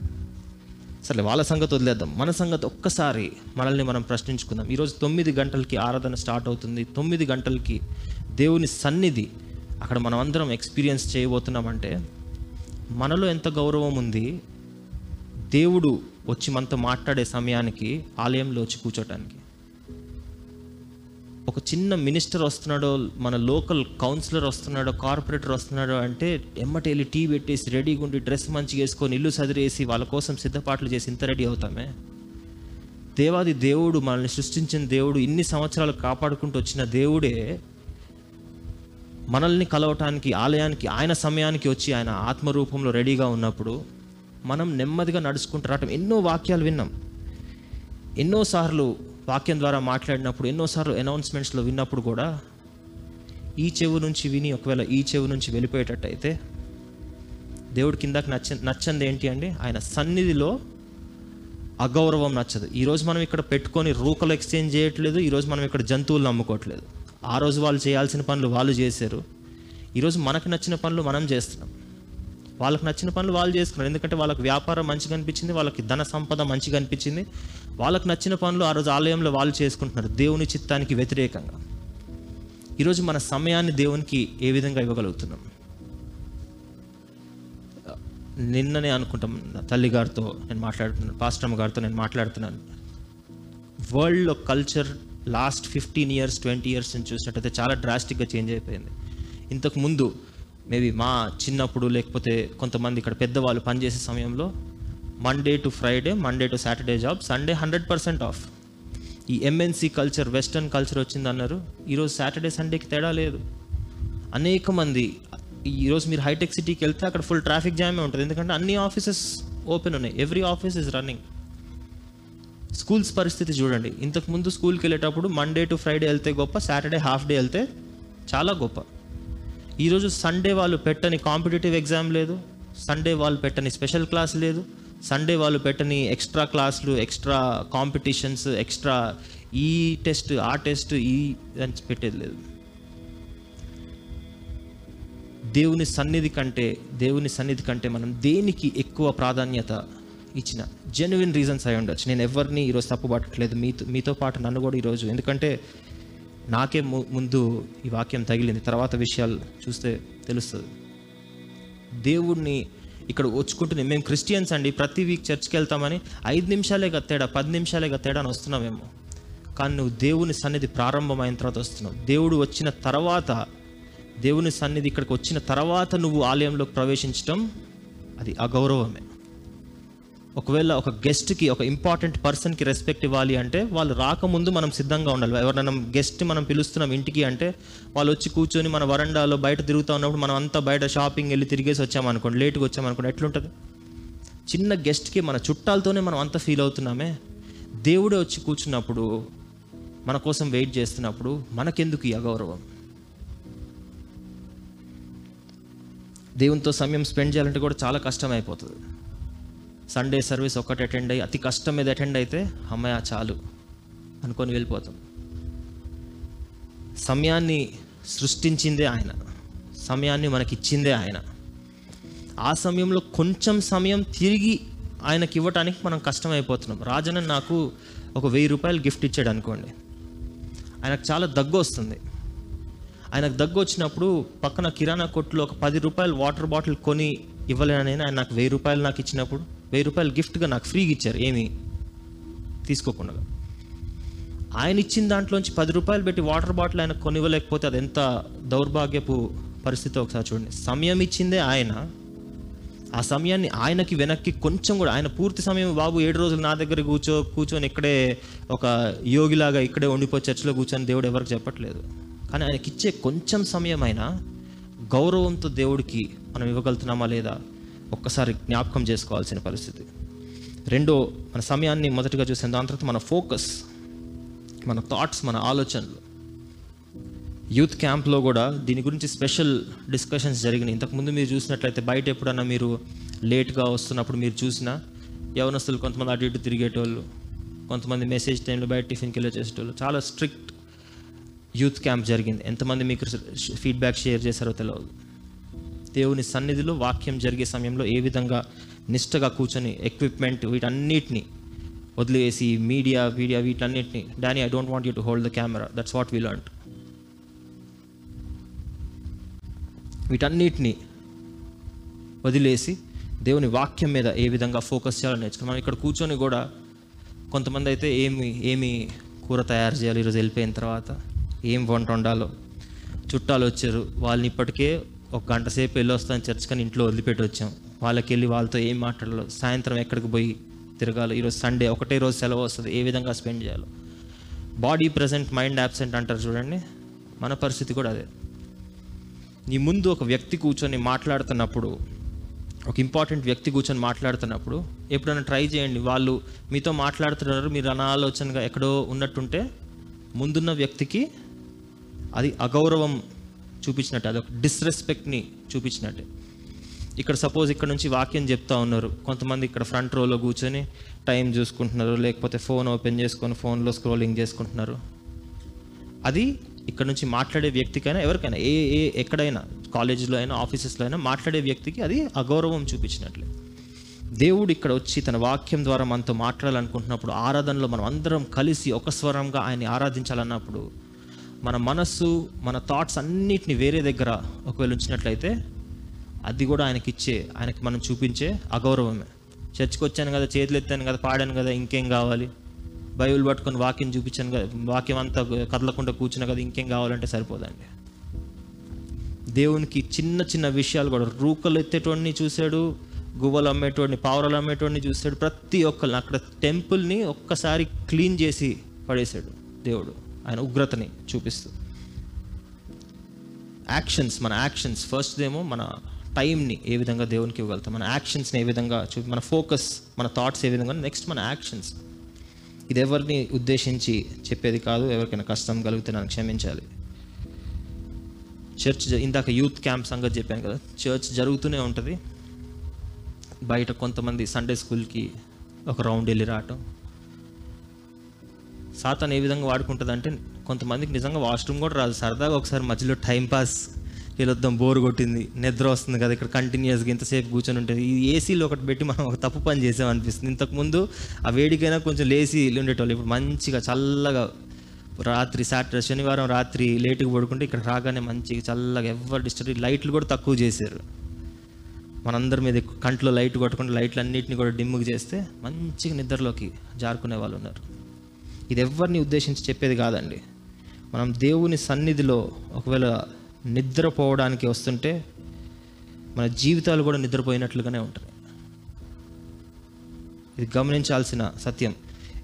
సరే వాళ్ళ సంగతి వదిలేద్దాం. మన సంగతి ఒక్కసారి మనల్ని మనం ప్రశ్నించుకుందాం. ఈరోజు తొమ్మిది గంటలకి ఆరాధన స్టార్ట్ అవుతుంది. తొమ్మిది గంటలకి దేవుని సన్నిధి అక్కడ మనం అందరం ఎక్స్పీరియన్స్ చేయబోతున్నామంటే మనలో ఎంత గౌరవం ఉంది దేవుడు వచ్చి మనతో మాట్లాడే సమయానికి ఆలయంలో వచ్చి కూర్చోటానికి. ఒక చిన్న మినిస్టర్ వస్తున్నాడో మన లోకల్ కౌన్సిలర్ వస్తున్నాడో కార్పొరేటర్ వస్తున్నాడో అంటే ఎమ్మటి వెళ్ళి టీ పెట్టేసి రెడీగా ఉండి డ్రెస్ మంచిగా వేసుకొని ఇల్లు సదిరేసి వాళ్ళ కోసం సిద్ధపాట్లు చేసి ఇంత రెడీ అవుతామే? దేవాది దేవుడు మనల్ని సృష్టించిన దేవుడు ఇన్ని సంవత్సరాలు కాపాడుకుంటూ వచ్చిన దేవుడే మనల్ని కలవటానికి ఆలయానికి ఆయన సమయానికి వచ్చి ఆయన ఆత్మరూపంలో రెడీగా ఉన్నప్పుడు మనం నెమ్మదిగా నడుచుకుంటూ రావటం. ఎన్నో వాక్యాలు విన్నాం. ఎన్నోసార్లు వాక్యం ద్వారా మాట్లాడినప్పుడు ఎన్నోసార్లు అనౌన్స్మెంట్స్లో విన్నప్పుడు కూడా ఈ చెవు నుంచి విని ఒకవేళ ఈ చెవు నుంచి వెళ్ళిపోయేటట్టయితే దేవుడి కిందకి నచ్చ నచ్చంది ఏంటి అండి? ఆయన సన్నిధిలో అగౌరవం నచ్చదు. ఈరోజు మనం ఇక్కడ పెట్టుకొని రూకలు ఎక్స్చేంజ్ చేయట్లేదు ఈరోజు మనం ఇక్కడ జంతువులు నమ్ముకోవట్లేదు ఆ రోజు వాళ్ళు చేయాల్సిన పనులు వాళ్ళు చేశారు. ఈరోజు మనకు నచ్చిన పనులు మనం చేస్తున్నాం. వాళ్ళకి నచ్చిన పనులు వాళ్ళు చేసుకున్నారు. ఎందుకంటే వాళ్ళకి వ్యాపారం మంచిగా అనిపించింది వాళ్ళకి ధన సంపద మంచిగా అనిపించింది. వాళ్ళకి నచ్చిన పనులు ఆ రోజు ఆలయంలో వాళ్ళు చేసుకుంటున్నారు. దేవుని చిత్తానికి వ్యతిరేకంగా. ఈరోజు మన సమయాన్ని దేవునికి ఏ విధంగా ఇవ్వగలుగుతున్నాం? నిన్ననే అనుకుంటాం తల్లి గారితో నేను మాట్లాడుతున్నాను పాస్టమ్ గారితో నేను మాట్లాడుతున్నాను. వరల్డ్లో culture last fifteen years twenty years నుంచి చూసినట్టయితే చాలా డ్రాస్టిక్గా చేంజ్ అయిపోయింది. ఇంతకు ముందు మేబీ మా చిన్నప్పుడు లేకపోతే కొంతమంది ఇక్కడ పెద్దవాళ్ళు పనిచేసే సమయంలో Monday to Friday Monday to Saturday job Sunday hundred percent of ఈ ఎంఎన్సీ కల్చర్ వెస్టర్న్ కల్చర్ వచ్చింది అన్నారు. ఈరోజు సాటర్డే సండేకి తేడా లేదు. అనేక మంది ఈరోజు మీరు హైటెక్ సిటీకి వెళ్తే అక్కడ ఫుల్ ట్రాఫిక్ జామే ఉంటుంది. ఎందుకంటే అన్ని ఆఫీసెస్ ఓపెన్ ఉన్నాయి. Every office is running schools పరిస్థితి చూడండి. ఇంతకు ముందు స్కూల్కి వెళ్ళేటప్పుడు మండే టు ఫ్రైడే వెళ్తే గొప్ప సాటర్డే హాఫ్ డే వెళ్తే చాలా గొప్ప. ఈరోజు సండే వాళ్ళు పెట్టని కాంపిటేటివ్ ఎగ్జామ్ లేదు సండే వాళ్ళు పెట్టని స్పెషల్ క్లాస్ లేదు సండే వాళ్ళు పెట్టని ఎక్స్ట్రా క్లాసులు ఎక్స్ట్రా కాంపిటీషన్స్ ఎక్స్ట్రా ఈ టెస్ట్ ఆ టెస్ట్ ఈ అని పెట్టేది లేదు. దేవుని సన్నిధి కంటే దేవుని సన్నిధి కంటే మనం దేనికి ఎక్కువ ప్రాధాన్యత ఇచ్చిన? జెన్యున్ రీజన్స్ అయి ఉండొచ్చు. నేను ఎవరిని ఈరోజు తప్పు పట్టట్లేదు మీతో మీతో పాటు నన్ను కూడా ఈరోజు. ఎందుకంటే నాకే ము- ముందు ఈ వాక్యం తగిలింది. తర్వాత విషయాలు చూస్తే తెలుస్తుంది. దేవుణ్ణి ఇక్కడ వచ్చుకుంటున్నాం మేము క్రిస్టియన్స్ అండి. ప్రతి వీక్ చర్చ్కి వెళ్తామని ఐదు నిమిషాలే తేడా పది నిమిషాలే తేడా అని వస్తున్నామేమో కానీ నువ్వు దేవుని సన్నిధి ప్రారంభమైన తర్వాత వస్తున్నావు. దేవుడు వచ్చిన తర్వాత దేవుని సన్నిధి ఇక్కడికి వచ్చిన తర్వాత నువ్వు ఆలయంలోకి ప్రవేశించడం అది అగౌరవమే. ఒకవేళ ఒక గెస్ట్కి ఒక ఇంపార్టెంట్ పర్సన్కి రెస్పెక్ట్ ఇవ్వాలి అంటే వాళ్ళు రాకముందు మనం సిద్ధంగా ఉండాలి. ఎవరైనా గెస్ట్ మనం పిలుస్తున్నాం ఇంటికి అంటే వాళ్ళు వచ్చి కూర్చొని మన వరండాలో బయట తిరుగుతూ ఉన్నప్పుడు మనం అంతా బయట షాపింగ్ వెళ్ళి తిరిగేసి వచ్చామనుకోండి లేట్గా వచ్చామనుకోండి ఎట్లుంటుంది? చిన్న గెస్ట్కి మన చుట్టాలతోనే మనం అంత ఫీల్ అవుతున్నామే. దేవుడే వచ్చి కూర్చున్నప్పుడు మన కోసం వెయిట్ చేస్తున్నప్పుడు మనకెందుకు ఈ అగౌరవం? దేవునితో సమయం స్పెండ్ చేయాలంటే కూడా చాలా కష్టం అయిపోతుంది సండే సర్వీస్ ఒక్కటి అటెండ్ అయ్యి అతి కష్టం మీద అటెండ్ అయితే అమ్మాయి చాలు అనుకొని వెళ్ళిపోతాం. సమయాన్ని సృష్టించిందే ఆయన. సమయాన్ని మనకి ఇచ్చిందే ఆయన. ఆ సమయంలో కొంచెం సమయం తిరిగి ఆయనకి ఇవ్వటానికి మనం కష్టమైపోతున్నాం. రాజన్న నాకు ఒక వెయ్యి రూపాయలు గిఫ్ట్ ఇచ్చాడు అనుకోండి. ఆయనకు చాలా దగ్గు వస్తుంది. ఆయనకు దగ్గు వచ్చినప్పుడు పక్కన కిరాణా కొట్టులో ఒక పది రూపాయలు వాటర్ బాటిల్ కొని ఇవ్వలేనని ఆయన నాకు వెయ్యి రూపాయలు నాకు ఇచ్చినప్పుడు వెయ్యి రూపాయలు గిఫ్ట్గా నాకు ఫ్రీగా ఇచ్చారు. ఏమి తీసుకోకుండా. ఆయన ఇచ్చిన దాంట్లోంచి పది రూపాయలు పెట్టి వాటర్ బాటిల్ ఆయన కొనివ్వలేకపోతే అది ఎంత దౌర్భాగ్యపు పరిస్థితి ఒకసారి చూడండి. సమయం ఇచ్చిందే ఆయన. ఆ సమయాన్ని ఆయనకి వెనక్కి కొంచెం కూడా ఆయన పూర్తి సమయం బాబు ఏడు రోజులు నా దగ్గర కూర్చో కూర్చొని ఇక్కడే ఒక యోగిలాగా ఇక్కడే ఉండిపోయి చర్చిలో కూర్చొని దేవుడు ఎవరికి చెప్పట్లేదు. కానీ ఆయనకి ఇచ్చే కొంచెం సమయం అయినా గౌరవంతో దేవుడికి మనం ఇవ్వగలుగుతున్నామా లేదా ఒక్కసారి జ్ఞాపకం చేసుకోవాల్సిన పరిస్థితి. రెండో మన సమయాన్ని మొదటగా చూసిన దాని తర్వాత మన ఫోకస్ మన థాట్స్ మన ఆలోచనలు. యూత్ క్యాంప్లో కూడా దీని గురించి స్పెషల్ డిస్కషన్స్ జరిగినాయి. ఇంతకుముందు మీరు చూసినట్లయితే బయట ఎప్పుడన్నా మీరు లేట్గా వస్తున్నప్పుడు మీరు చూసినా యవనస్తులు కొంతమంది అటు ఇటు తిరిగేటోళ్ళు కొంతమంది మెసేజ్ టైంలో బయట టిఫిన్కి వెళ్ళి చేసేటోళ్ళు చాలా స్ట్రిక్ట్ యూత్ క్యాంప్ జరిగింది. ఎంతమంది మీకు ఫీడ్బ్యాక్ షేర్ చేశారో తెలియదు దేవుని సన్నిధిలో వాక్యం జరిగే సమయంలో ఏ విధంగా నిష్టగా కూర్చొని ఎక్విప్మెంట్ వీటన్నిటిని వదిలేసి మీడియా వీడియా వీటన్నిటిని Danny I don't want you to hold the camera that's what we learn వీటన్నిటిని వదిలేసి దేవుని వాక్యం మీద ఏ విధంగా ఫోకస్ చేయాలో నేర్చుకున్నాం. మనం ఇక్కడ కూర్చొని కూడా కొంతమంది అయితే ఏమి ఏమి కూర తయారు చేయాలి ఈరోజు వెళ్ళిపోయిన తర్వాత ఏం వంట వండాలో చుట్టాలు వచ్చారు వాళ్ళని ఇప్పటికే ఒక గంట సేపు వెళ్ళి వస్తాను చర్చ్ కానీ ఇంట్లో వదిలిపెట్టి వచ్చాం. వాళ్ళకి వెళ్ళి వాళ్ళతో ఏం మాట్లాడాలో సాయంత్రం ఎక్కడికి పోయి తిరగాలి. ఈరోజు సండే ఒకటే రోజు సెలవు వస్తుంది. ఏ విధంగా స్పెండ్ చేయాలో. బాడీ ప్రజెంట్ మైండ్ యాబ్సెంట్ అంటారు చూడండి. మన పరిస్థితి కూడా అదే. నీ ముందు ఒక వ్యక్తి కూర్చొని మాట్లాడుతున్నప్పుడు ఒక ఇంపార్టెంట్ వ్యక్తి కూర్చొని మాట్లాడుతున్నప్పుడు ఎప్పుడైనా ట్రై చేయండి. వాళ్ళు మీతో మాట్లాడుతున్నారు మీరు అనాలోచనగా ఎక్కడో ఉన్నట్టుంటే ముందున్న వ్యక్తికి అది అగౌరవం చూపించినట్టు అదొక డిస్రెస్పెక్ట్ని చూపించినట్టే. ఇక్కడ సపోజ్ ఇక్కడ నుంచి వాక్యం చెప్తా ఉన్నారు. కొంతమంది ఇక్కడ ఫ్రంట్ రోలో కూర్చొని టైం చూసుకుంటున్నారు లేకపోతే ఫోన్ ఓపెన్ చేసుకొని ఫోన్లో స్క్రోలింగ్ చేసుకుంటున్నారు. అది ఇక్కడ నుంచి మాట్లాడే వ్యక్తికైనా ఎవరికైనా ఏ ఏ ఎక్కడైనా కాలేజీలో అయినా ఆఫీసెస్లో అయినా మాట్లాడే వ్యక్తికి అది అగౌరవం చూపించినట్లే. దేవుడు ఇక్కడ వచ్చి తన వాక్యం ద్వారా మనతో మాట్లాడాలనుకుంటున్నప్పుడు ఆరాధనలో మనం అందరం కలిసి ఒక స్వరంగా ఆయన్ని ఆరాధించాలన్నప్పుడు మన మనస్సు మన థాట్స్ అన్నిటిని వేరే దగ్గర ఒకవేళ ఉంచినట్లయితే అది కూడా ఆయనకి ఇచ్చే ఆయనకి మనం చూపించే అగౌరవమే. చర్చ్కి వచ్చాను కదా చేతులు ఎత్తాను కదా పాడాను కదా ఇంకేం కావాలి? బైబిల్ పట్టుకొని వాక్యం చూపించాను కదా వాక్యం అంతా కదలకుండా కూర్చున్నా కదా ఇంకేం కావాలంటే సరిపోదండి. దేవునికి చిన్న చిన్న విషయాలు కూడా రూకలు ఎత్తేటోడిని చూశాడు గువ్వలు అమ్మేటోడిని పావురాలు అమ్మేటోడిని చూశాడు ప్రతి ఒక్కరిని అక్కడ టెంపుల్ని ఒక్కసారి క్లీన్ చేసి పడేశాడు దేవుడు. ఆయన ఉగ్రతని చూపిస్తూ. యాక్షన్స్ మన యాక్షన్స్ ఫస్ట్ ఏమో మన టైంని ఏ విధంగా దేవునికి ఇవ్వగలుగుతాం మన యాక్షన్స్ని ఏ విధంగా చూపి మన ఫోకస్ మన థాట్స్ ఏ విధంగా నెక్స్ట్ మన యాక్షన్స్ ఇది ఎవరిని ఉద్దేశించి చెప్పేది కాదు ఎవరికైనా కష్టం కలిగితే నన్ను క్షమించాలి. చర్చ్ ఇందాక యూత్ క్యాంప్ సంగతి చెప్పాను కదా చర్చ్ జరుగుతూనే ఉంటుంది. బయట కొంతమంది సండే స్కూల్కి ఒక రౌండ్ వెళ్ళి రావటం. సాతాన్ ఏ విధంగా వాడుకుంటుంది అంటే కొంతమందికి నిజంగా వాష్రూమ్ కూడా రాదు. సరదాగా ఒకసారి మధ్యలో టైంపాస్ వీళ్ళొద్దాం వెళ్ళొద్దాం బోర్ కొట్టింది నిద్ర వస్తుంది కదా ఇక్కడ కంటిన్యూస్గా ఇంతసేపు కూర్చొని ఉంటుంది ఈ ఏసీలో ఒకటి పెట్టి మనం ఒక తప్పు పని చేసాం అనిపిస్తుంది. ఇంతకుముందు ఆ వేడికైనా కొంచెం లేసి ఉండేటోళ్ళు. ఇప్పుడు మంచిగా చల్లగా రాత్రి సాటర్డే శనివారం రాత్రి లేటుగా పడుకుంటే ఇక్కడ రాగానే మంచిగా చల్లగా ఎవరు డిస్టర్బ్ లైట్లు కూడా తక్కువ చేశారు. మనందరి మీద కంట్లో లైట్ కొట్టకుండా లైట్లు అన్నింటినీ కూడా డిమ్ముగా చేస్తే మంచిగా నిద్రలోకి జారుకునే వాళ్ళు ఉన్నారు. ఇది ఎవరిని ఉద్దేశించి చెప్పేది కాదండి. మనం దేవుని సన్నిధిలో ఒకవేళ నిద్రపోవడానికి వస్తుంటే మన జీవితాలు కూడా నిద్రపోయినట్లుగానే ఉంటాయి. ఇది గమనించాల్సిన సత్యం.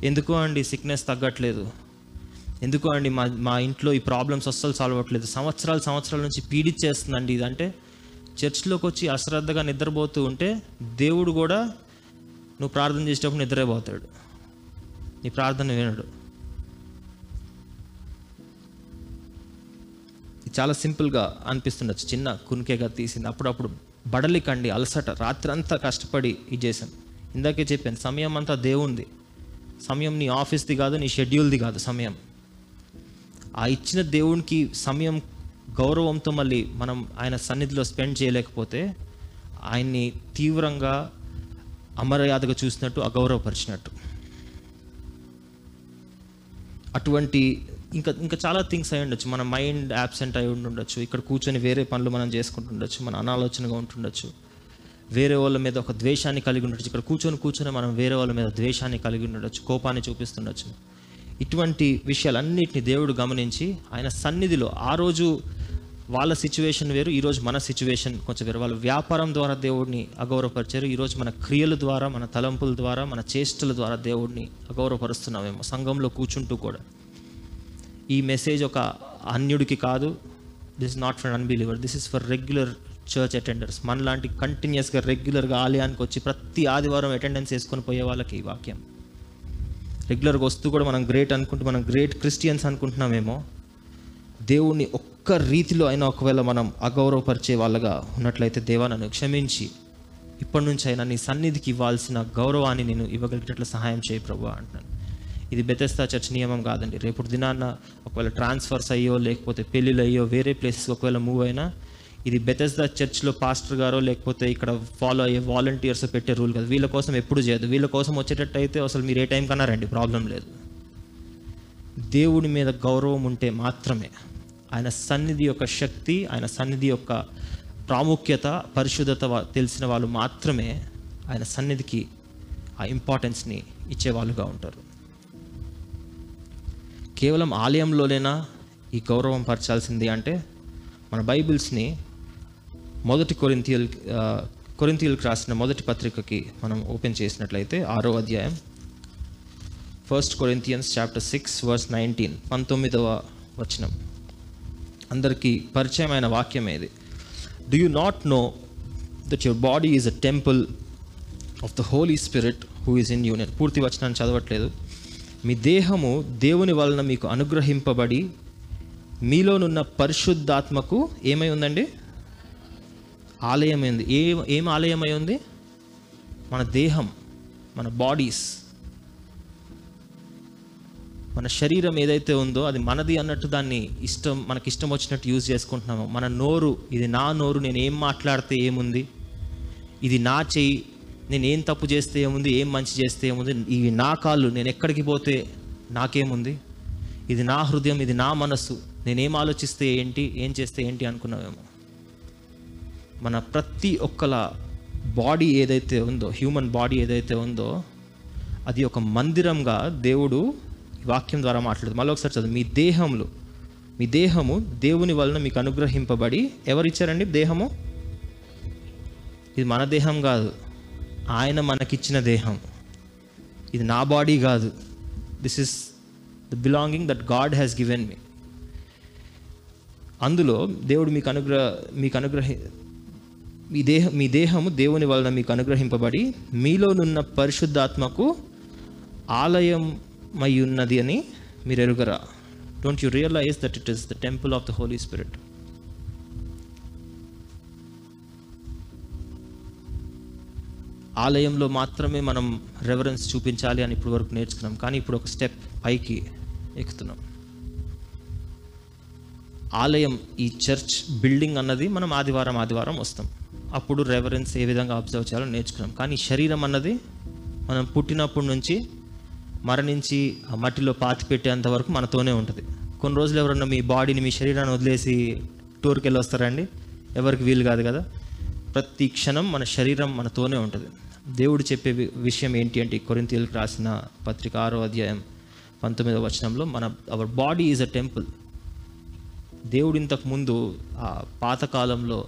ఎందుకో అండి సిక్నెస్ తగ్గట్లేదు? ఎందుకో అండి మా మా ఇంట్లో ఈ ప్రాబ్లమ్స్ అస్సలు సాల్వ్ అవ్వట్లేదు? సంవత్సరాలు సంవత్సరాల నుంచి పీడిచ్చేస్తుందండి ఇదంటే చర్చ్లోకి వచ్చి అశ్రద్ధగా నిద్రపోతూ ఉంటే దేవుడు కూడా నువ్వు ప్రార్థన చేసేటప్పుడు నిద్రపోతాడు. నీ ప్రార్థన వినడు. చాలా సింపుల్గా అనిపిస్తుండొచ్చు. చిన్న కునికేగా తీసింది. అప్పుడప్పుడు బడలికండి అలసట రాత్రి అంతా కష్టపడి ఇది చేశాను. ఇందాకే చెప్పాను సమయం అంతా దేవుంది. సమయం నీ ఆఫీస్ది కాదు నీ షెడ్యూల్ది కాదు సమయం. ఆ ఇచ్చిన దేవునికి సమయం గౌరవంతో మళ్ళీ మనం ఆయన సన్నిధిలో స్పెండ్ చేయలేకపోతే ఆయన్ని తీవ్రంగా అమర్యాదగా చూసినట్టు అగౌరవపరిచినట్టు. అటువంటి ఇంకా ఇంకా చాలా థింగ్స్ అయి ఉండొచ్చు. మన మైండ్ యాబ్సెంట్ అయి ఉండి ఉండొచ్చు ఇక్కడ కూర్చొని వేరే పనులు మనం చేసుకుంటుండొచ్చు. మన అనాలోచనగా ఉంటుండొచ్చు. వేరే వాళ్ళ మీద ఒక ద్వేషాన్ని కలిగి ఉండొచ్చు. ఇక్కడ కూర్చొని కూర్చొని మనం వేరే వాళ్ళ మీద ద్వేషాన్ని కలిగి ఉండొచ్చు. కోపాన్ని చూపిస్తుండొచ్చు. ఇటువంటి విషయాలన్నిటిని దేవుడు గమనించి ఆయన సన్నిధిలో ఆ రోజు వాళ్ళ సిచ్యువేషన్ వేరు ఈరోజు మన సిచ్యువేషన్ కొంచెం వేరు. వాళ్ళ వ్యాపారం ద్వారా దేవుడిని అగౌరవపరిచారు. ఈరోజు మన క్రియల ద్వారా మన తలంపుల ద్వారా మన చేష్టల ద్వారా దేవుడిని అగౌరవపరుస్తున్నామేమో సంఘంలో కూర్చుంటూ కూడా. ఈ మెసేజ్ ఒక అన్యుడికి కాదు. This not for unbeliever this is for regular church attenders మనలాంటి కంటిన్యూస్గా రెగ్యులర్గా ఆలయానికి వచ్చి ప్రతి ఆదివారం అటెండెన్స్ వేసుకొని పోయే వాళ్ళకి ఈ వాక్యం. రెగ్యులర్గా వస్తూ కూడా మనం గ్రేట్ అనుకుంటూ మనం గ్రేట్ క్రిస్టియన్స్ అనుకుంటున్నామేమో దేవుణ్ణి ఒక్క రీతిలో అయినా ఒకవేళ మనం అగౌరవపరిచే వాళ్ళగా ఉన్నట్లయితే దేవా నన్ను క్షమించి. ఇప్పటి నుంచి అయినా నీ సన్నిధికి ఇవ్వాల్సిన గౌరవాన్ని నేను ఇవ్వగలిగేటట్లు సహాయం చేయి ప్రభు అంటున్నాను. ఇది బెతెస్తా చర్చ్ నియమం కాదండి. రేపు దినాన్న ఒకవేళ ట్రాన్స్ఫర్స్ అయ్యో లేకపోతే పెళ్ళిళ్ళు అయ్యో వేరే ప్లేసెస్కి ఒకవేళ మూవ్ అయినా ఇది బెతెస్దా చర్చ్లో పాస్టర్ గారో లేకపోతే ఇక్కడ ఫాలో అయ్యే వాలంటీర్స్ పెట్టే రూల్ కాదు. వీళ్ళ కోసం ఎప్పుడు చేయదు. వీళ్ళ కోసం వచ్చేటట్టు అయితే అసలు మీరు ఏ టైం కన్నా రండి. ప్రాబ్లం లేదు. దేవుడి మీద గౌరవం ఉంటే మాత్రమే. ఆయన సన్నిధి యొక్క శక్తి ఆయన సన్నిధి యొక్క ప్రాముఖ్యత పరిశుద్ధత తెలిసిన వాళ్ళు మాత్రమే ఆయన సన్నిధికి ఆ ఇంపార్టెన్స్ని ఇచ్చేవాళ్ళుగా ఉంటారు. కేవలం ఆలయంలోనేనా ఈ గౌరవం పరచాల్సింది అంటే మన బైబిల్స్ని మొదటి కొరింతియల్ కొరింతియల్కి రాసిన మొదటి పత్రికకి మనం ఓపెన్ చేసినట్లయితే ఆరో అధ్యాయం first Corinthians chapter six verse nineteen పంతొమ్మిదవ వచనం. అందరికీ పరిచయమైన వాక్యం ఇది. Do you not know that your body is a temple of the Holy Spirit who is in union పూర్తి వచనాన్ని చదవట్లేదు. మీ దేహము దేవుని వలన మీకు అనుగ్రహింపబడి మీలోనున్న పరిశుద్ధాత్మకు ఏమై ఉందండి? ఆలయమైంది. ఏ ఏం ఆలయమై ఉంది? మన దేహం మన బాడీస్ మన శరీరం ఏదైతే ఉందో అది మనది అన్నట్టు దాన్ని ఇష్టం మనకి ఇష్టం వచ్చినట్టు యూజ్ చేసుకుంటున్నాము. మన నోరు ఇది నా నోరు నేను ఏం మాట్లాడితే ఏముంది? ఇది నా చెయ్యి నేను ఏం తప్పు చేస్తే ఏముంది? ఏం మంచి చేస్తే ఏముంది? ఇవి నా కాళ్ళు నేను ఎక్కడికి పోతే నాకేముంది? ఇది నా హృదయం ఇది నా మనస్సు నేనేం ఆలోచిస్తే ఏంటి ఏం చేస్తే ఏంటి అనుకున్నామేమో మన ప్రతి ఒక్కల బాడీ ఏదైతే ఉందో హ్యూమన్ బాడీ ఏదైతే ఉందో అది ఒక మందిరంగా దేవుడు వాక్యం ద్వారా మాట్లాడుతుంది మళ్ళీ ఒకసారి చదువు. మీ దేహంలో మీ దేహము దేవుని వలన మీకు అనుగ్రహింపబడి ఎవరిచ్చారండి దేహము? ఇది మన దేహం కాదు. ఆయన మనకిచ్చిన దేహం. ఇది నా బాడీ కాదు. This is the belonging that God has given me అందులో దేవుడు మీకు అనుగ్రహ మీకు అనుగ్రహి మీ దేహ మీ దేహము దేవుని వలన మీకు అనుగ్రహింపబడి మీలోనున్న పరిశుద్ధాత్మకు ఆలయం మై ఉన్నది అని మీరు ఎరుగరా don't you realize that it is the temple of the Holy Spirit ఆలయంలో మాత్రమే మనం రెవరెన్స్ చూపించాలి అని ఇప్పుడు వరకు నేర్చుకున్నాం. కానీ ఇప్పుడు ఒక స్టెప్ పైకి ఎక్కుతున్నాం. ఆలయం ఈ చర్చ్ బిల్డింగ్ అన్నది మనం ఆదివారం ఆదివారం వస్తాం. అప్పుడు రెవరెన్స్ ఏ విధంగా అబ్జర్వ్ చేయాలో నేర్చుకున్నాం. కానీ శరీరం అన్నది మనం పుట్టినప్పటి నుంచి మరణించి ఆ మట్టిలో పాతి పెట్టేంత వరకు మనతోనే ఉంటుంది. కొన్ని రోజులు ఎవరన్నా మీ బాడీని మీ శరీరాన్ని వదిలేసి టూర్కి వెళ్ళి వస్తారండి ఎవరికి వీలు కాదు కదా? ప్రతి క్షణం మన శరీరం మనతోనే ఉంటుంది. దేవుడు చెప్పే విషయం ఏంటి అంటే ఈ రాసిన పత్రిక ఆరో అధ్యాయం పంతొమ్మిదవ వచనంలో మన our body is a temple దేవుడు ఇంతకు ముందు ఆ పాతకాలంలో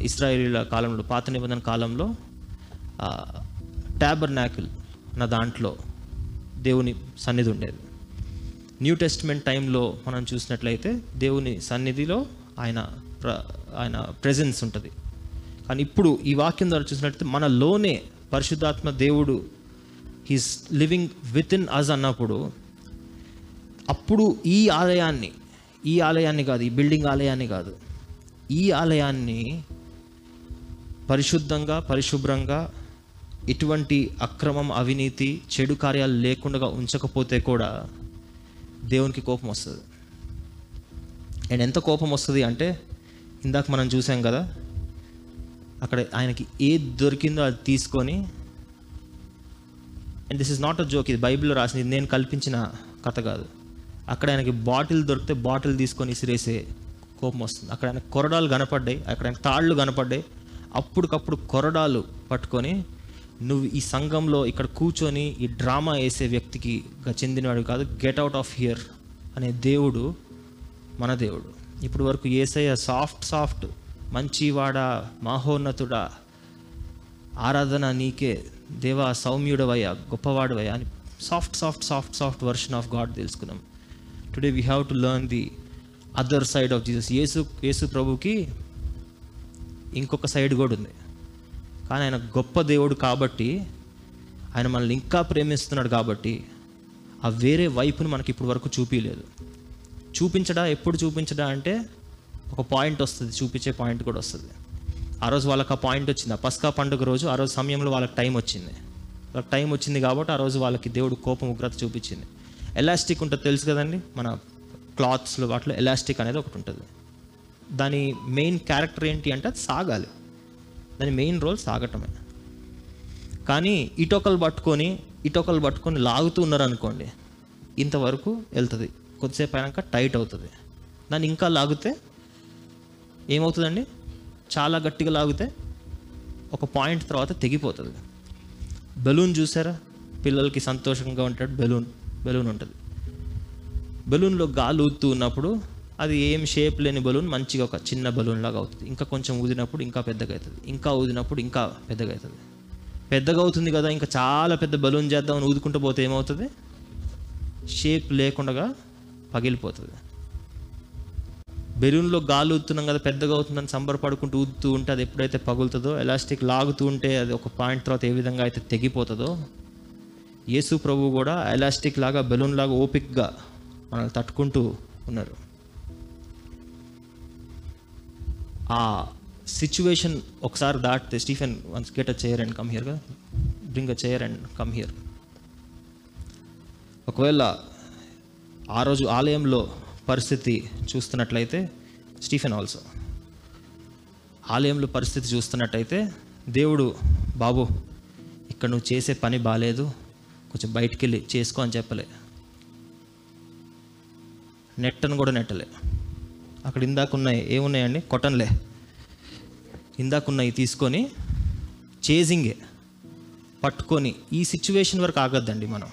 ఇస్రాయేలీల కాలంలో పాత నిబంధన కాలంలో ట్యాబర్నాకిల్ నా దాంట్లో దేవుని సన్నిధి ఉండేది. న్యూ టెస్ట్మెంట్ టైంలో మనం చూసినట్లయితే దేవుని సన్నిధిలో ఆయన ప్ర ఆయన ప్రెజెన్స్ ఉంటుంది. కానీ ఇప్పుడు ఈ వాక్యం ద్వారా చూసినట్లయితే మనలోనే పరిశుద్ధాత్మ దేవుడు he's living with in us అన్నప్పుడు అప్పుడు ఈ ఆలయాన్ని ఈ ఆలయాన్ని కాదు ఈ బిల్డింగ్ ఆలయాన్ని కాదు ఈ ఆలయాన్ని పరిశుద్ధంగా పరిశుభ్రంగా ఎటువంటి అక్రమం అవినీతి చెడు కార్యాలు లేకుండా ఉంచకపోతే కూడా దేవునికి కోపం వస్తుంది. అండ్ ఎంత కోపం వస్తుంది అంటే ఇందాక మనం చూసాం కదా అక్కడ ఆయనకి ఏది దొరికిందో అది తీసుకొని and this is not a joke ఇది బైబిల్లో రాసింది నేను కల్పించిన కథ కాదు. అక్కడ ఆయనకి బాటిల్ దొరికితే బాటిల్ తీసుకొని ఇసిరేసే కోపం వస్తుంది. అక్కడ ఆయన కొరడాలు కనపడ్డాయి అక్కడ ఆయన తాళ్ళు కనపడ్డాయి. అప్పటికప్పుడు కొరడాలు పట్టుకొని నువ్వు ఈ సంఘంలో ఇక్కడ కూర్చొని ఈ డ్రామా వేసే వ్యక్తికి చెందినవాడు కాదు. గెట్ అవుట్ ఆఫ్ హియర్ అనే దేవుడు మన దేవుడు. ఇప్పుడు వరకు ఏసయ్య సాఫ్ట్ సాఫ్ట్ మంచివాడా మహోన్నతుడా ఆరాధన నీకే దేవా సౌమ్యుడవయ్యా గొప్పవాడవయ్యా అని soft soft soft soft version of God తెలుసుకున్నాం. Today we have to learn the other side of Jesus యేసు యేసు ప్రభుకి ఇంకొక సైడ్ కూడా ఉంది. కానీ ఆయన గొప్ప దేవుడు కాబట్టి ఆయన మనల్ని ఇంకా ప్రేమిస్తున్నాడు కాబట్టి ఆ వేరే వైపును మనకి ఇప్పటి వరకు చూపించలేదు చూపించడా? ఎప్పుడు చూపించడా అంటే ఒక పాయింట్ వస్తుంది చూపించే పాయింట్ కూడా వస్తుంది. ఆ రోజు వాళ్ళకి ఆ పాయింట్ వచ్చింది. ఆ పస్కా పండుగ రోజు ఆ రోజు సమయంలో వాళ్ళకి టైం వచ్చింది. వాళ్ళకి టైం వచ్చింది కాబట్టి ఆ రోజు వాళ్ళకి దేవుడు కోపం ఉగ్రత చూపించింది. ఎలాస్టిక్ ఉంటుంది తెలుసు కదండి? మన క్లాత్స్లో వాటిలో ఎలాస్టిక్ అనేది ఒకటి ఉంటుంది. దాని మెయిన్ క్యారెక్టర్ ఏంటి అంటే అది సాగాలి. దాని మెయిన్ రోల్ సాగటమే. కానీ ఇటొకలు పట్టుకొని ఇటొకలు పట్టుకొని లాగుతూ ఉన్నారు అనుకోండి ఇంతవరకు వెళ్తుంది. కొద్దిసేపు అయినాక టైట్ అవుతుంది. దాన్ని ఇంకా లాగితే ఏమవుతుందండి? చాలా గట్టిగా లాగితే ఒక పాయింట్ తర్వాత తెగిపోతుంది. బెలూన్ చూసారా? పిల్లలకి సంతోషంగా ఉంటాడు బెలూన్ బెలూన్ ఉంటుంది. బెలూన్లో గాలి ఊదుతూ ఉన్నప్పుడు అది ఏం షేప్ లేని బలూన్ మంచిగా ఒక చిన్న బలూన్ లాగా అవుతుంది. ఇంకా కొంచెం ఊదినప్పుడు ఇంకా పెద్దగా అవుతుంది. ఇంకా ఊదినప్పుడు ఇంకా పెద్దగా అవుతుంది. పెద్దగా అవుతుంది కదా ఇంకా చాలా పెద్ద బలూన్ చేద్దామని ఊదుకుంటూ పోతే ఏమవుతుంది? షేప్ లేకుండా పగిలిపోతుంది. బెలూన్లో గాలి ఊతున్నాం కదా పెద్దగా అవుతుందని సంబరపడుకుంటూ ఊదుతూ ఉంటే అది ఎప్పుడైతే పగులుతుందో ఎలాస్టిక్ లాగుతూ ఉంటే అది ఒక పాయింట్ తర్వాత ఏ విధంగా అయితే తెగిపోతుందో యేసు ప్రభు కూడా ఎలాస్టిక్ లాగా బెలూన్ లాగా ఓపిక్గా మనల్ని తట్టుకుంటూ ఉన్నారు. ఆ సిచ్యువేషన్ ఒకసారి దాటితే Stephen once get a chair and come here కదా? Bring a chair and come here ఒకవేళ ఆ రోజు ఆలయంలో పరిస్థితి చూస్తున్నట్లయితే స్టీఫెన్ ఆల్సో ఆలయంలో పరిస్థితి చూస్తున్నట్టయితే దేవుడు బాబు ఇక్కడ నువ్వు చేసే పని బాగాలేదు కొంచెం బయటికి వెళ్ళి చేసుకో అని చెప్పలే. నెట్టను కూడా నెట్టలే. అక్కడ ఇందాక ఉన్నాయి ఏమున్నాయండి? కొట్టన్లే ఇందాక ఉన్నాయి తీసుకొని చేజింగే పట్టుకొని ఈ సిచ్యువేషన్ వరకు ఆగద్దండి మనం.